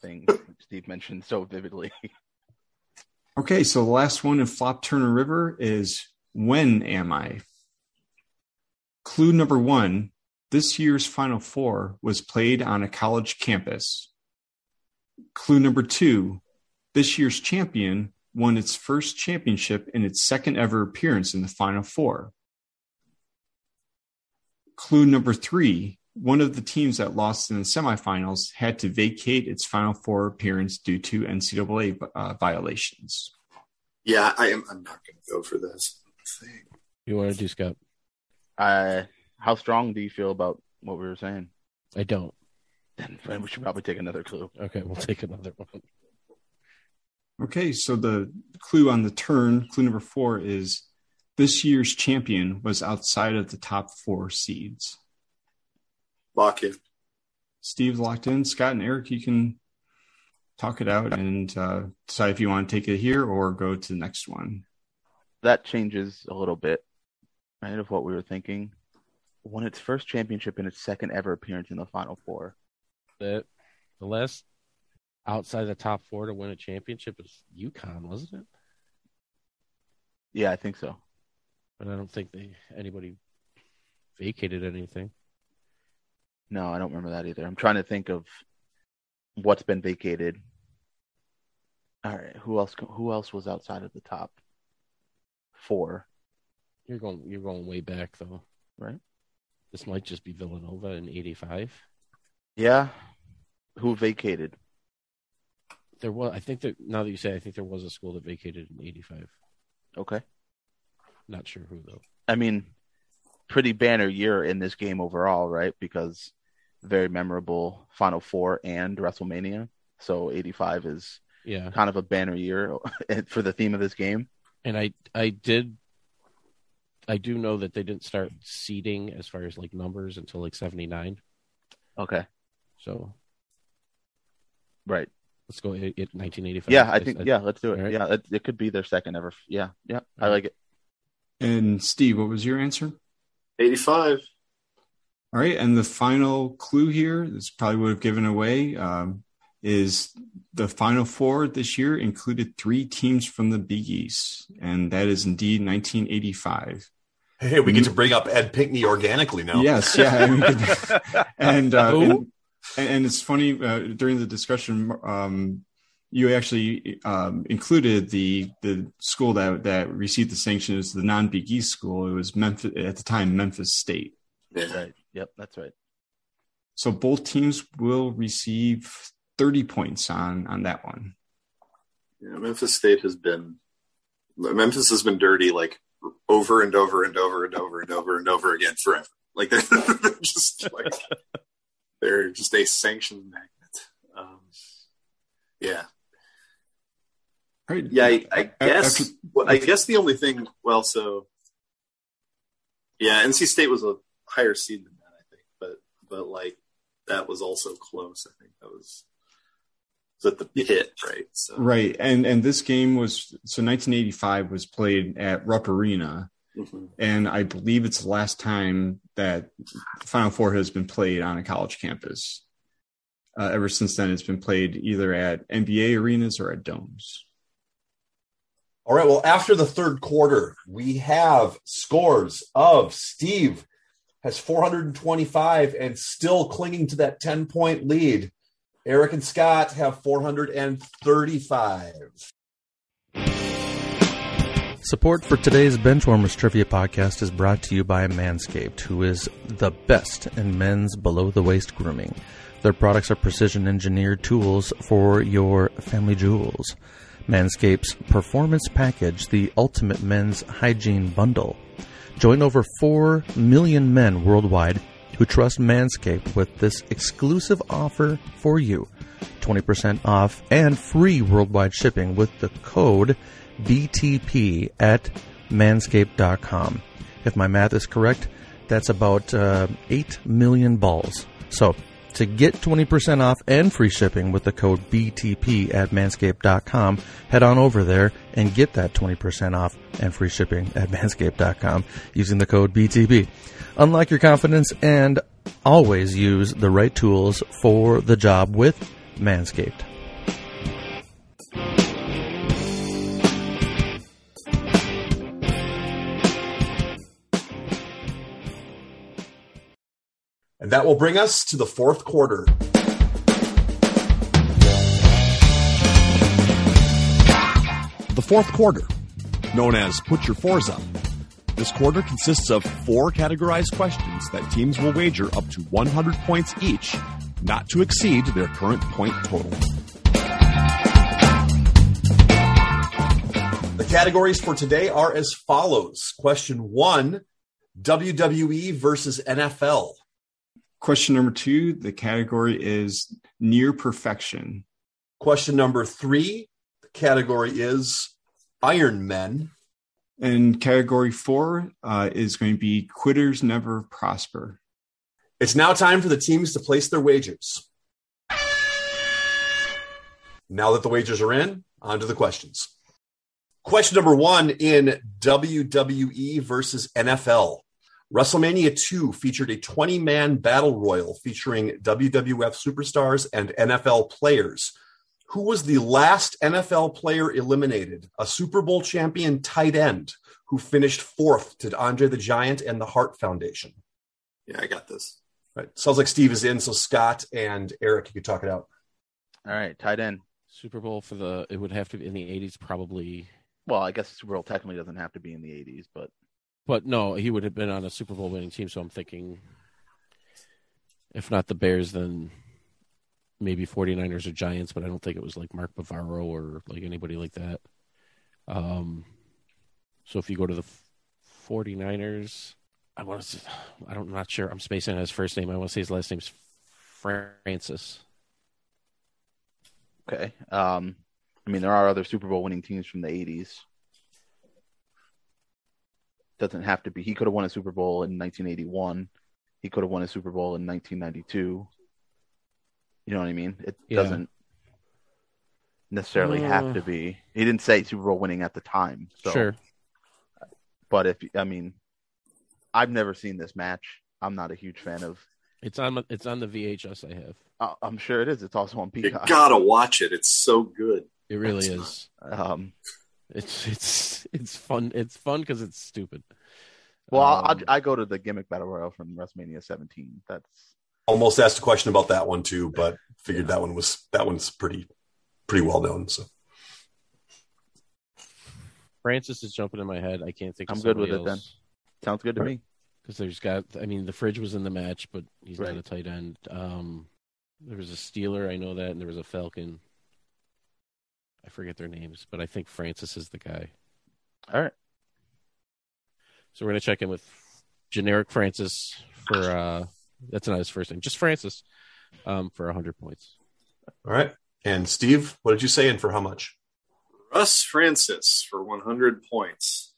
thing Steve mentioned so vividly. Okay, so the last one in Flop Turner River is When Am I? Clue number one this year's Final Four was played on a college campus. Clue number two this year's champion won its first championship in its second ever appearance in the Final Four. Clue number three one of the teams that lost in the semifinals had to vacate its Final Four appearance due to NCAA uh, violations. Yeah, I am. I'm not going to go for this thing. You want to do Scott? Uh, how strong do you feel about what we were saying? I don't. Then then we should probably take another clue. Okay, we'll take another one. Okay, so the clue on the turn, clue number four is this year's champion was outside of the top four seeds. Lock in. Steve's locked in. Scott and Eric, you can talk it out and uh, decide if you want to take it here or go to the next one. That changes a little bit, right, of what we were thinking. Won its first championship in its second ever appearance in the Final Four. That the last outside the top four to win a championship was UConn, wasn't it? Yeah, I think so. But I don't think they anybody vacated anything. No, I don't remember that either. I'm trying to think of what's been vacated. All right, who else? Who else was outside of the top four? You're going. You're going way back though, right? This might just be Villanova in '85. Yeah, who vacated? There was. I think that now that you say, I think there was a school that vacated in '85. Okay. Not sure who though. I mean, pretty banner year in this game overall, right? Because very memorable Final Four and WrestleMania. So 85 is yeah kind of a banner year for the theme of this game. And I I did I do know that they didn't start seeding as far as like numbers until like 79. Okay. So right. Let's go at 1985. Yeah, I think I, yeah, let's do it. right? Yeah, it, it, could be their second ever. Yeah, yeah, I like it. And Steve, what was your answer? 85. All right, and the final clue here, this probably would have given away, um, is the final four this year included three teams from the Big East, and that is indeed 1985. Hey, we get to bring up Ed Pinkney organically now. Yes, yeah, I and, uh, and, and it's funny uh, during the discussion, um, you actually um, included the the school that that received the sanction as the non Big East school. It was Memphis at the time, Memphis State. Yeah. Right. Yep, that's right. So both teams will receive 30 points on on that one. Yeah, Memphis State has been Memphis has been dirty like over and over and over and over and over and over again forever. Like they're, they're just like they're just a sanctioned magnet. Um, yeah. Right. Yeah, I, I guess. After, well, I guess the only thing. Well, so yeah, NC State was a higher seed than that, I think, but but like that was also close. I think that was was at the pit, right? So. Right, and and this game was so 1985 was played at Rupp Arena, mm-hmm. and I believe it's the last time that Final Four has been played on a college campus. Uh, ever since then, it's been played either at NBA arenas or at domes. All right. Well, after the third quarter, we have scores of Steve has 425 and still clinging to that 10 point lead. Eric and Scott have 435. Support for today's Benchwarmers Trivia podcast is brought to you by Manscaped, who is the best in men's below the waist grooming. Their products are precision engineered tools for your family jewels. Manscaped's Performance Package, the ultimate men's hygiene bundle. Join over 4 million men worldwide who trust Manscaped with this exclusive offer for you 20% off and free worldwide shipping with the code BTP at manscaped.com. If my math is correct, that's about uh, 8 million balls. So, to get 20% off and free shipping with the code BTP at manscaped.com, head on over there and get that 20% off and free shipping at manscaped.com using the code BTP. Unlock your confidence and always use the right tools for the job with Manscaped. And that will bring us to the fourth quarter. The fourth quarter, known as Put Your Fours Up. This quarter consists of four categorized questions that teams will wager up to 100 points each, not to exceed their current point total. The categories for today are as follows. Question one WWE versus NFL. Question number two, the category is near perfection. Question number three, the category is Iron Men. And category four uh, is going to be quitters never prosper. It's now time for the teams to place their wagers. Now that the wagers are in, on to the questions. Question number one in WWE versus NFL. WrestleMania 2 featured a 20 man battle royal featuring WWF superstars and NFL players. Who was the last NFL player eliminated? A Super Bowl champion tight end, who finished fourth to Andre the Giant and the Hart Foundation. Yeah, I got this. Right. Sounds like Steve is in, so Scott and Eric, you could talk it out. All right, tight end. Super Bowl for the it would have to be in the eighties probably Well, I guess the Super Bowl technically doesn't have to be in the 80s, but but no, he would have been on a Super Bowl winning team, so I'm thinking if not the Bears then maybe 49ers or Giants, but I don't think it was like Mark Bavaro or like anybody like that. Um so if you go to the 49ers, I want to I don't I'm not sure. I'm spacing on his first name. I want to say his last name's Francis. okay. Um, I mean, there are other Super Bowl winning teams from the 80s. Doesn't have to be. He could have won a Super Bowl in 1981. He could have won a Super Bowl in 1992. You know what I mean? It Yeah. doesn't necessarily have Uh. to be. He didn't say Super Bowl winning at the time. So. Sure. But if I mean, I've never seen this match. I'm not a huge fan of. It's on it's on the VHS I have. Uh, I'm sure it is. It's also on Peacock. You gotta watch it. It's so good. It really That's is. Um, It's it's it's fun. It's fun because it's stupid. well, I, Um, I go to the gimmick battle royal from WrestleMania 17. That's Almost asked a question about that one too, but figured that one was that one's pretty pretty well known. So Francis is jumping in my head. I can't think. I'm good with it then. sounds good to me. Because there's got. I mean, the fridge was in the match, but he's Right. not a tight end. Um, there was a Steeler, I know that, and there was a Falcon. I forget their names, but I think Francis is the guy. All right. So we're gonna check in with generic Francis for. uh That's not his first name, just Francis, um, for hundred points. all right. And Steve, what did you say and for how much? Russ Francis for 100 points.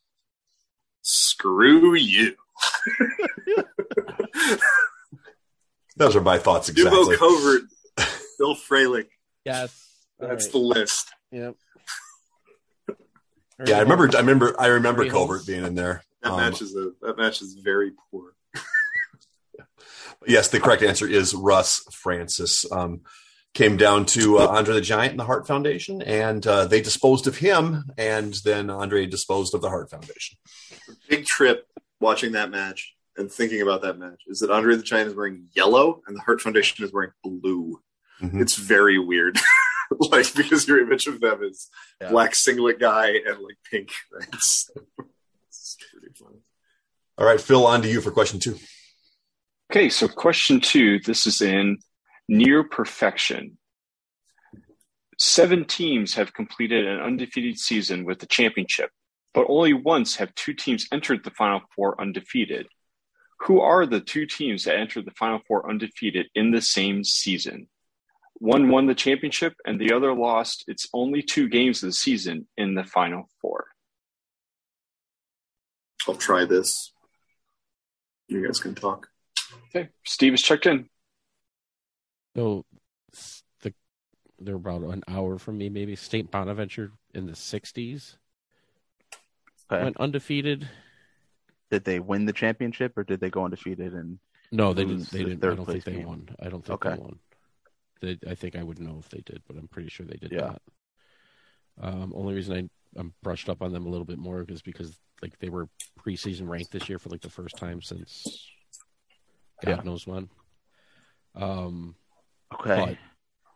Screw you. Those are my thoughts Dubo exactly. Covert, Bill Fralic. Yes, That's the list. Yep. Yeah, I remember. I remember. I remember Three Covert holes. being in there. That Um, match is a that match is very poor. Yes, the correct answer is Russ Francis. Um, came down to uh, Andre the Giant and the Hart Foundation, and uh, they disposed of him, and then Andre disposed of the Hart Foundation. Big trip watching that match and thinking about that match is that Andre the Giant is wearing yellow and the Hart Foundation is wearing blue. Mhm. It's very weird. like because your image of them is Yeah. black singlet guy and like pink. Right? It's, it's pretty funny. All right, Phil, on to you for question two. Okay, so question two. This is in near perfection. Seven teams have completed an undefeated season with the championship, but only once have two teams entered the Final Four undefeated. Who are the two teams that entered the Final Four undefeated in the same season? One won the championship and the other lost its only two games of the season in the Final Four. I'll try this. You guys can talk. Okay, Steve is checked in. So the they're about an hour from me, maybe. St. Bonaventure in the '60s Okay. went undefeated. Did they win the championship or did they go undefeated? And No, they didn't. They the didn't. I don't place think they won. I don't think Okay. they won. They, I think I would know if they did, but I'm pretty sure they did Yeah. not. Um, only reason I I'm brushed up on them a little bit more is because like they were preseason ranked this year for like the first time since God Yeah. knows when. Um, okay.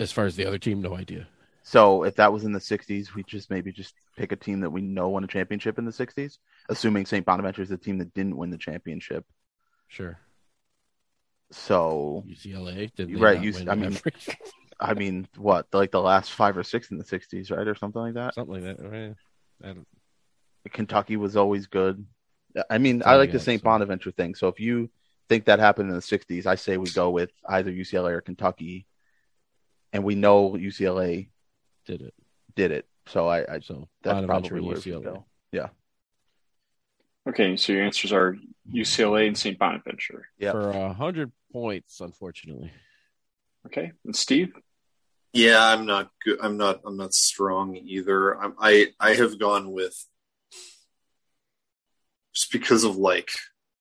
as far as the other team, no idea. So if that was in the 60s, we just maybe just pick a team that we know won a championship in the 60s, assuming St. Bonaventure is the team that didn't win the championship. Sure, So UCLA did. Right, you- I mean, I mean, what like the last five or six in the 60s, right, or something like that. something like that. Oh, right? I don't, Kentucky was always good. I mean, I like the St. Bonaventure thing. So if you think that happened in the 60s, I say we go with either UCLA or Kentucky, and we know UCLA did it. did it. So I, I So that's probably where we UCLA. go. Okay, so your answers are UCLA and St. Bonaventure. Yep. for a hundred points, unfortunately. Okay, and Steve? Yeah, I'm not good. I'm not. I'm not strong either. I'm, I I have gone with just because of like.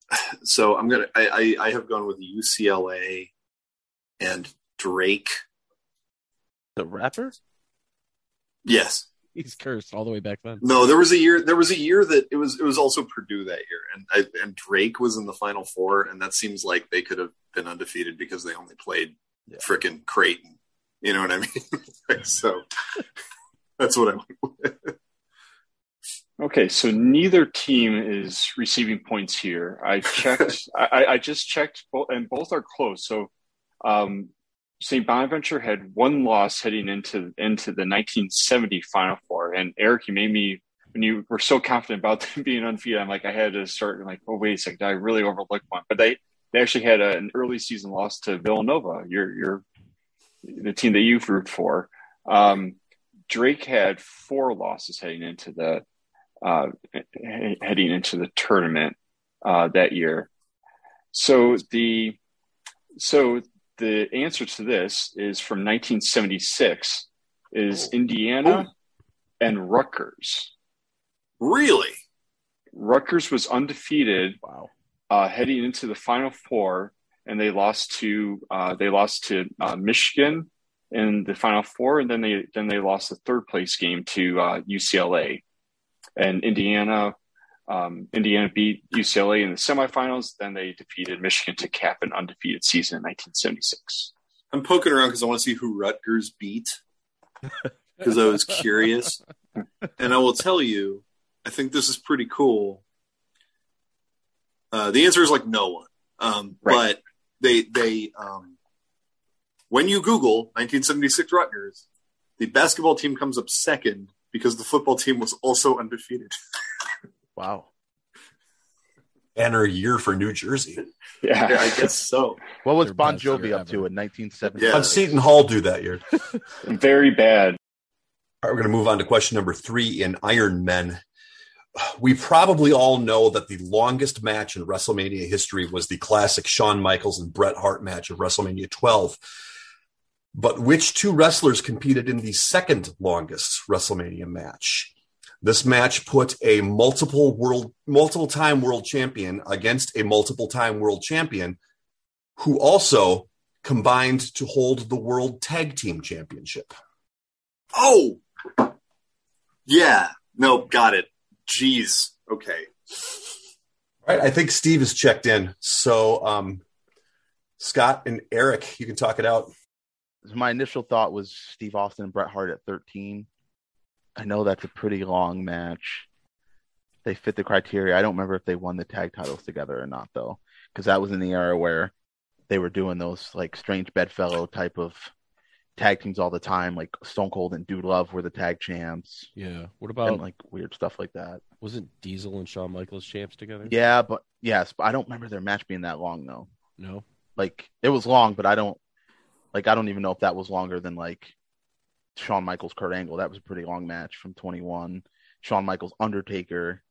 So I'm gonna. I I, I have gone with UCLA and Drake. The rapper? Yes. He's cursed all the way back then. No, there was a year. There was a year that it was. It was also Purdue that year, and I, and Drake was in the Final Four, and that seems like they could have been undefeated because they only played Yeah. frickin' Creighton. You know what I mean? so that's what I went with. Okay, so neither team is receiving points here. I checked. I, I just checked, both, and both are close. So, um, St. Bonaventure had one loss heading into into the 1970 Final Four, and Eric, you made me when you were so confident about them being undefeated. I'm like, I had to start like, oh wait a second, I really overlooked one. But they they actually had a, an early season loss to Villanova. Your your the team that you root for. Um, Drake had four losses heading into the uh, heading into the tournament uh, that year. So the so the answer to this is from 1976 is Indiana and Rutgers. Really? Rutgers was undefeated Wow. uh, heading into the Final Four, and they lost to uh, they lost to uh, Michigan in the Final Four, and then they then they lost the third place game to uh, UCLA, and Indiana. Um, Indiana beat UCLA in the semifinals. Then they defeated Michigan to cap an undefeated season in 1976. I'm poking around because I want to see who Rutgers beat because I was curious, and I will tell you, I think this is pretty cool. Uh, the answer is like no one, um, Right. but they they um, when you Google 1976 Rutgers, the basketball team comes up second because the football team was also undefeated. Wow. Banner year for New Jersey. Yeah, I guess so. What was Their Bon Jovi up ever. to in 1970? Yeah. How'd Seton Hall do that year? very bad. All right, we're going to move on to question number three in Iron Men. We probably all know that the longest match in WrestleMania history was the classic Shawn Michaels and Bret Hart match of WrestleMania 12. But which two wrestlers competed in the second longest WrestleMania match? This match put a multiple world, multiple time world champion against a multiple time world champion who also combined to hold the world tag team championship. Oh, yeah. No, got it. Jeez. Okay. All right, I think Steve is checked in. So, um, Scott and Eric, you can talk it out. My initial thought was Steve Austin and Bret Hart at 13. I know that's a pretty long match. They fit the criteria. I don't remember if they won the tag titles together or not, though, because that was in the era where they were doing those like strange bedfellow type of tag teams all the time. Like Stone Cold and Dude Love were the tag champs, Yeah. What about and like weird stuff like that. wasn't Diesel and Shawn Michaels champs together? Yeah, but yes, but I don't remember their match being that long though. No. Like it was long, but I don't like I don't even know if that was longer than like Shawn Michaels Kurt Angle. That was a pretty long match from 21. Shawn Michaels Undertaker.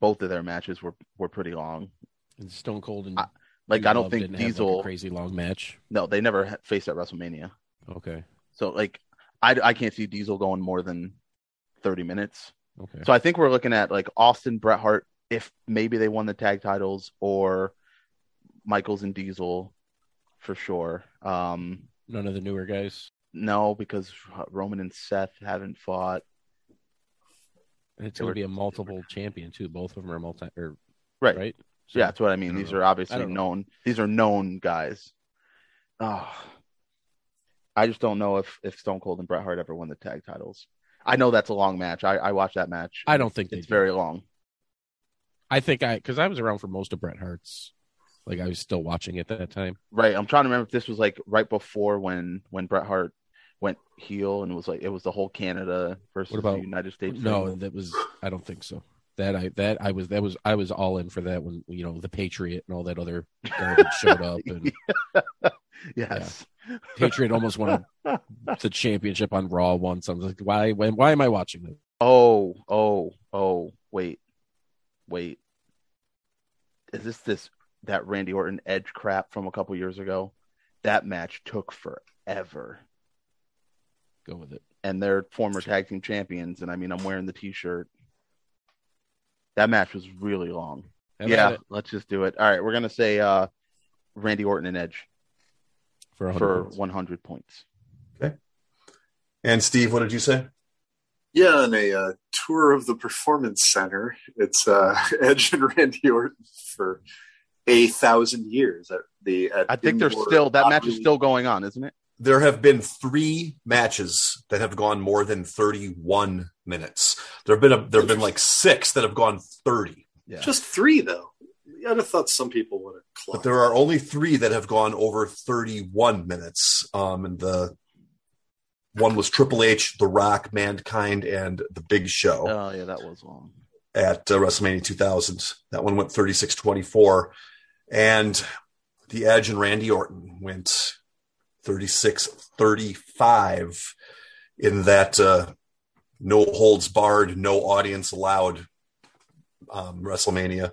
Both of their matches were were pretty long. And Stone Cold and I- Like I don't think have, like, Diesel. crazy long match. no, they never faced at WrestleMania. Okay. So like I I can't see Diesel going more than 30 minutes. Okay. So I think we're looking at like Austin Bret Hart if maybe they won the tag titles or Michaels and Diesel for sure. Um None of the newer guys. No because Roman and Seth haven't fought. It's going to be a multiple champion too. Both of them are multi or Right. right. So- yeah, that's what I mean. I These know. are obviously don't know. known. These are known guys. Oh, I just don't know if if Stone Cold and Bret Hart ever won the tag titles. I know that's a long match. I, I watched that match. I don't think it's very long. I think I because I was around for most of Bret Hart's. Like I was still watching at that time. Right. I'm trying to remember if this was like right before when when Bret Hart went heel and it was like it was the whole Canada versus What about- the United States. No, thing. that was I don't think so. That I that I was that was I was all in for that when you know the Patriot and all that other garbage showed up and yes. Patriot almost won the championship on Raw once. I was like, why when why am I watching this? Oh, oh, oh, wait. Wait. Is this this that Randy Orton edge crap from a couple years ago? That match took forever. Go with it. And they're former tag team champions, and I mean I'm wearing the t shirt. That match was really long. Have yeah, let's just do it. All right, we're gonna say uh Randy Orton and Edge for, 100 for points. 100 points. And Steve, what did you say? Yeah, on a uh, tour of the Performance Center, it's uh, Edge and Randy Orton for a thousand years at the. At I think they're still that match is still going on, isn't it? There have been three matches that have gone more than 31 minutes. There have been a, there have been like six that have gone 30, Yeah. just three though. I'd have thought some people would have. but there are only three that have gone over 31 minutes. Um, and the one was Triple H, The Rock, Mankind, and The Big Show. Oh yeah, that was long. at uh, WrestleMania 2000. That one went 36 24. And the Edge and Randy Orton went 36 35 in that uh, no holds barred, no audience allowed um, WrestleMania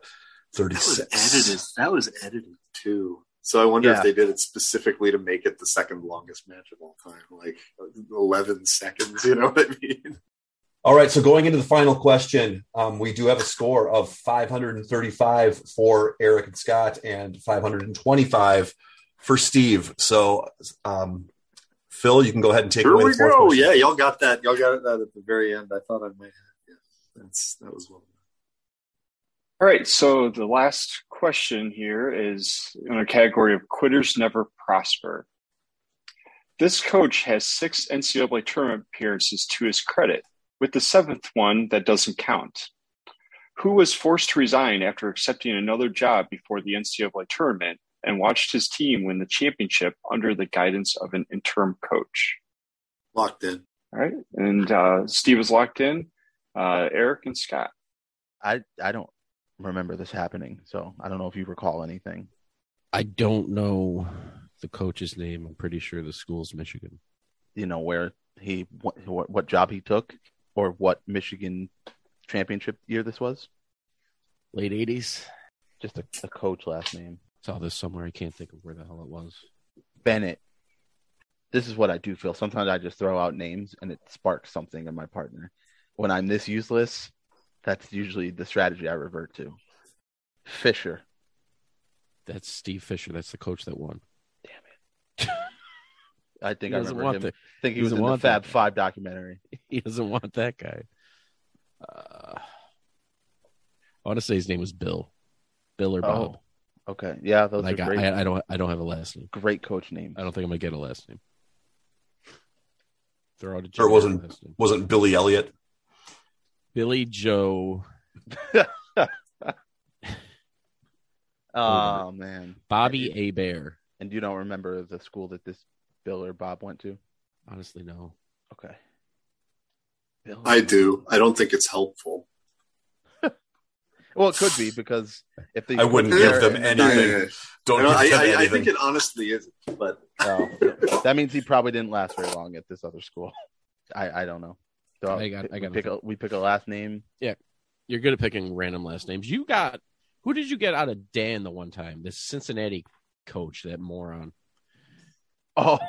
That was 36. edited. That was edited too. So I wonder Yeah. if they did it specifically to make it the second longest match of all time, like eleven seconds. You know what I mean? All right, so going into the final question, um, we do have a score of 535 for Eric and Scott and 525 for Steve. So, um, Phil, you can go ahead and take Here away we the fourth go. question. Yeah, y'all got that. Y'all got that at the very end. I thought I might have. Yeah, that's that was well. All right, so the last question here is in a category of quitters never prosper. This coach has six NCAA tournament appearances to his credit, with the seventh one that doesn't count. Who was forced to resign after accepting another job before the NCAA tournament and watched his team win the championship under the guidance of an interim coach? Locked in. All right, and uh, Steve is locked in. Uh, Eric and Scott. I I don't remember this happening, so I don't know if you recall anything. I don't know the coach's name. I'm pretty sure the school's Michigan. You know where he what what, what job he took or what Michigan championship year this was. Late 80s. Just a, a coach last name Saw this somewhere. I can't think of where the hell it was. Bennett. This is what I do feel. Sometimes I just throw out names and it sparks something in my partner. When I'm this useless, that's usually the strategy I revert to. Fisher. That's Steve Fisher. That's the coach that won. Damn it. I think He I remember want him. the- I think he, he was in the Fab. Five documentary. He doesn't want that guy. Uh, I want to say his name was Bill. Bill or Bob. Oh, okay. Yeah, those But I are great. I, I don't. I don't have a last name. great coach name. I don't think I'm gonna get a last name. Throw out a Or wasn't wasn't Billy Elliot? Billy Joe Oh man, Bobby A Bear. And you don't remember the school that this Bill or Bob went to? Honestly, no. Okay. Bill. I do. I don't think it's helpful. Well, it could be because if they I wouldn't give them and not- anything. Don't I, give I, them I, I think it honestly isn't, but that means he probably didn't last very long at this other school. I I don't know. So I got- I got we pick a we pick a last name. Yeah, you're good at picking random last names. You got who did you get out of Dan the one time? This Cincinnati coach, that moron. Oh,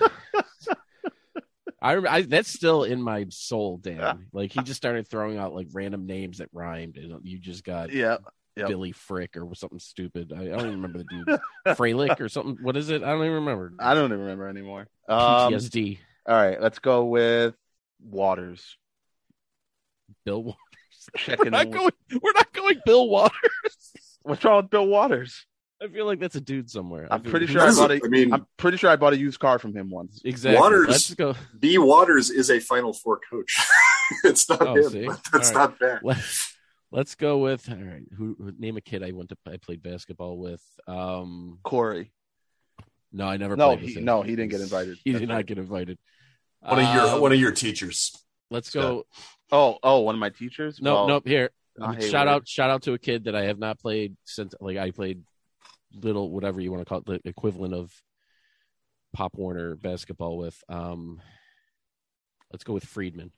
I, I that's still in my soul, Dan. Like he just started throwing out like random names that rhymed, and you just got yeah. Yep. Billy Frick or something stupid. I, I don't even remember the dude. Freilich or something. What is it? I don't even remember. I don't even remember anymore. Um, PTSD. all right, let's go with Waters. Bill. Waters. We're not in going. We're not going. Bill Waters. What's wrong with Bill Waters? I feel like that's a dude somewhere. I I'm pretty sure I bought a. I mean- I'm pretty sure I bought a used car from him once. Exactly. Waters- Let's go. B. Waters is a Final Four coach. it's not Oh, him. see? That's All right. not bad. Let, let's go with all right. Who, who name a kid I went to I played basketball with? Um Corey. no, I never No, played with he- him. no, he didn't get invited. He That's did not get invited. one of your Um, one of your teachers. let's go. Oh, oh, one of my teachers. No, Well, nope. Here, shout out, shout out to a kid that I have not played since. Like I played little, whatever you want to call it, the equivalent of Pop Warner basketball with. Um, let's go with Friedman.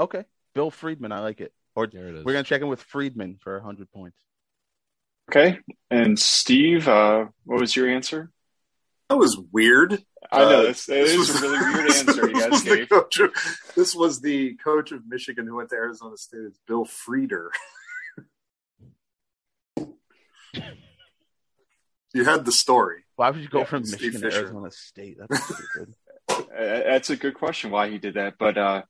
Okay, Bill Friedman. I like it. Or There it is. we're gonna check in with Friedman for hundred points. Okay. And Steve, uh, what was your answer? That was weird. I know Uh, this, it is was- a really weird answer you guys gave. of- this was the coach of Michigan who went to Arizona State. It's Bill Frieder. you had the story. Why would you go Yeah, from Steve Michigan to Arizona State? That's stupid. Uh, That's a good question why he did that. But uh,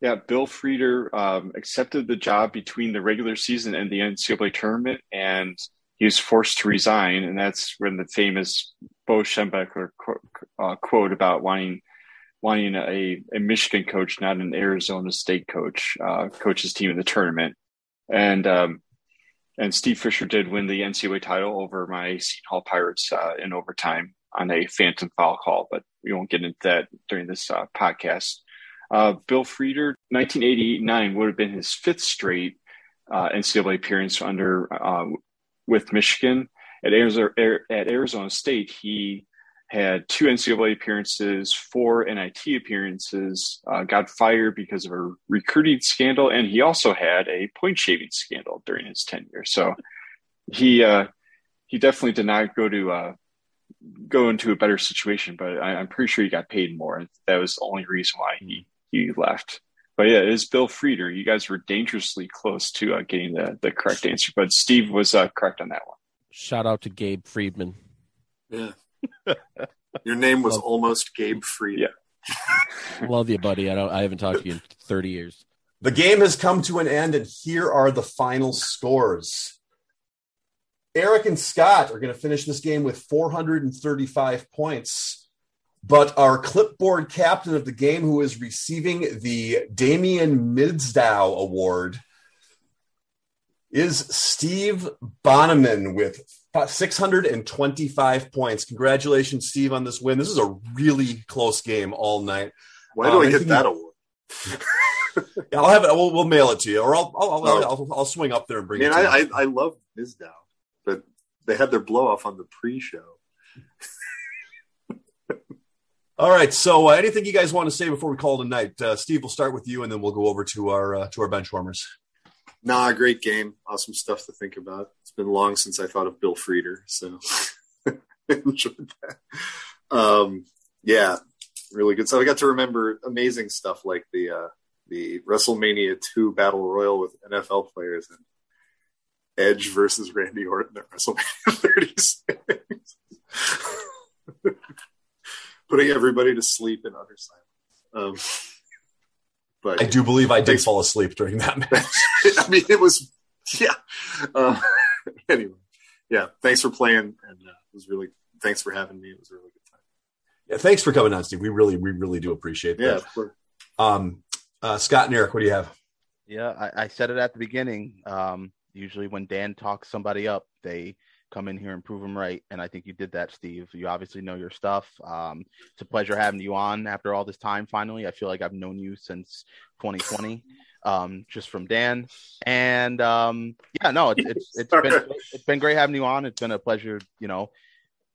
Yeah, Bill Frieder um, accepted the job between the regular season and the NCAA tournament, and he was forced to resign. And that's when the famous Bo Schembechler quote, uh, quote about wanting wanting a, a Michigan coach, not an Arizona State coach, uh, coach his team in the tournament. And um, and Steve Fisher did win the NCAA title over my Seton Hall Pirates uh, in overtime on a phantom foul call, but we won't get into that during this uh, podcast. Uh, Bill Frieder, 1989 would have been his fifth straight uh, NCAA appearance under uh, with Michigan. At Arizona, at Arizona State, he had two NCAA appearances, four NIT appearances, uh, got fired because of a recruiting scandal, and he also had a point shaving scandal during his tenure. So he uh, he definitely did not go to uh, go into a better situation, but I, am pretty sure he got paid more. That was the only reason why he he left. But yeah, it is Bill Frieder. You guys were dangerously close to uh, getting the, the correct answer, but Steve was uh, correct on that one. Shout out to Gabe Friedman. Yeah. Your name was Love almost Gabe Free. Yeah. Love you, buddy. I don't. I haven't talked to you in 30 years. The game has come to an end, and here are the final scores. Eric and Scott are going to finish this game with 435 points. But our clipboard captain of the game, who is receiving the Damien Mizdow Award, is Steve Bahnaman with 625 points. Congratulations, Steve, on this win. This is a really close game all night. Why do um, I get that award? yeah, I'll have it. We'll, we'll, mail it to you, or I'll I'll, I'll, oh. I'll, I'll swing up there and bring Man, it. I, I, I love Mizdow, but they had their blow off on the pre-show. All right. So, uh, anything you guys want to say before we call tonight? Uh, Steve, we'll start with you, and then we'll go over to our uh, to our bench warmers. Nah, great game. Awesome stuff to think about. It's been long since I thought of Bill Frieder, so enjoyed that. Um, yeah, really good stuff. I got to remember amazing stuff like the uh, the WrestleMania two Battle Royal with NFL players and Edge versus Randy Orton at WrestleMania 36 putting everybody to sleep in utter silence. Um, but I do believe I did fall asleep during that match. I mean, it was yeah. Uh, anyway, yeah. Thanks for playing, and uh, it was really thanks for having me. It was a really good time. Yeah, thanks for coming on, Steve. We really, we really do appreciate that. Yeah, um, uh, Scott and Eric, what do you have? Yeah, I, I said it at the beginning. Um, usually, when Dan talks somebody up, they come in here and prove them right. And I think you did that, Steve. You obviously know your stuff. Um, it's a pleasure having you on after all this time. Finally, I feel like I've known you since 2020, um, just from Dan. And um, yeah, no, it's it's, it's been it's been great having you on. It's been a pleasure, you know,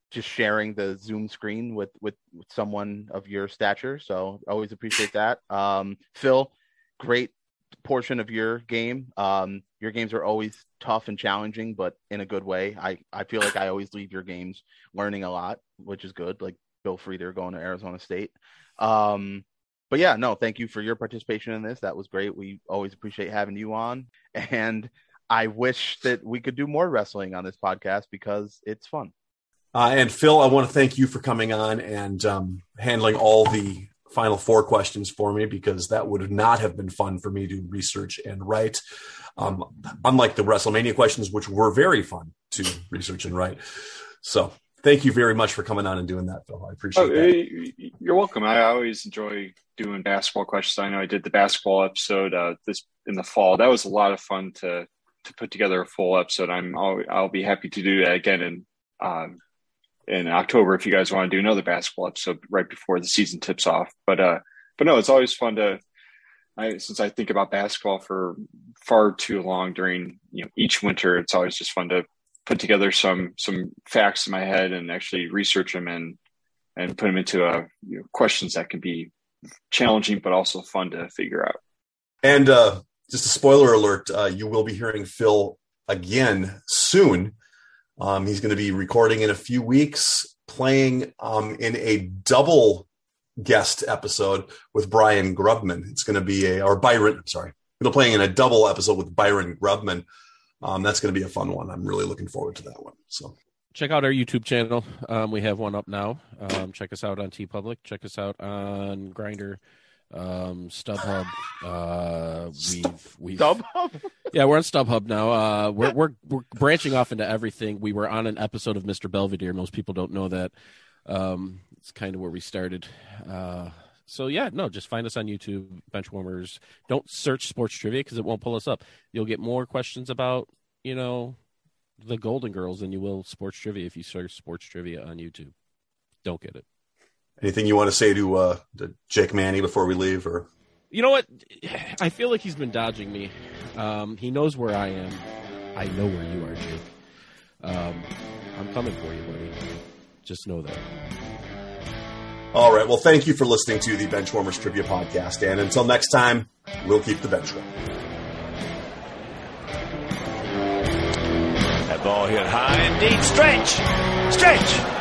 just sharing the Zoom screen with with, with someone of your stature. So always appreciate that. Um, Phil, great portion of your game. Um, your games are always tough and challenging, but in a good way. I, I feel like I always leave your games learning a lot, which is good. Like Bill Frieder going to Arizona State. Um, but yeah, no, thank you for your participation in this. That was great. We always appreciate having you on. And I wish that we could do more wrestling on this podcast because it's fun. Uh, and Phil, I want to thank you for coming on and um, handling all the final four questions for me because that would not have been fun for me to research and write. Um, unlike the WrestleMania questions, which were very fun to research and write. So thank you very much for coming on and doing that, Phil. I appreciate oh, that. You're welcome. I always enjoy doing basketball questions. I know I did the basketball episode uh, this in the fall. That was a lot of fun to to put together a full episode. I'm I'll, I'll be happy to do that again in um, in October if you guys want to do another basketball episode right before the season tips off. But uh, but no, it's always fun to. I, since I think about basketball for far too long during you know each winter, it's always just fun to put together some some facts in my head and actually research them and and put them into uh, you know, questions that can be challenging but also fun to figure out. And uh, just a spoiler alert: uh, you will be hearing Phil again soon um, he's going to be recording in a few weeks, playing um, in a double guest episode with Brian Grubman. It's going to be a, or Byron, sorry, going to playing in a double episode with Byron Grubman. Um, that's going to be a fun one. I'm really looking forward to that one. So check out our YouTube channel. Um, we have one up now. Um, check us out on TeePublic. Check us out on Grindr. Um, StubHub. Uh, we've we've StubHub? yeah, we're on StubHub now. Uh, we're we're we're branching off into everything. We were on an episode of Mr. Belvedere. Most people don't know that. Um, it's kind of where we started. Uh, so yeah, no, just find us on YouTube, Benchwarmers. Don't search sports trivia because it won't pull us up. You'll get more questions about you know the Golden Girls than you will sports trivia if you search sports trivia on YouTube. Don't get it. Anything you want to say to, uh, to Jake Manny before we leave, or You know what? I feel like he's been dodging me. Um, he knows where I am. I know where you are, Jake. Um, I'm coming for you, buddy. Just know that. all right? Well, thank you for listening to the Benchwarmers Trivia Podcast, and until next time, we'll keep the bench warm. That ball hit high and deep. Stretch! Stretch!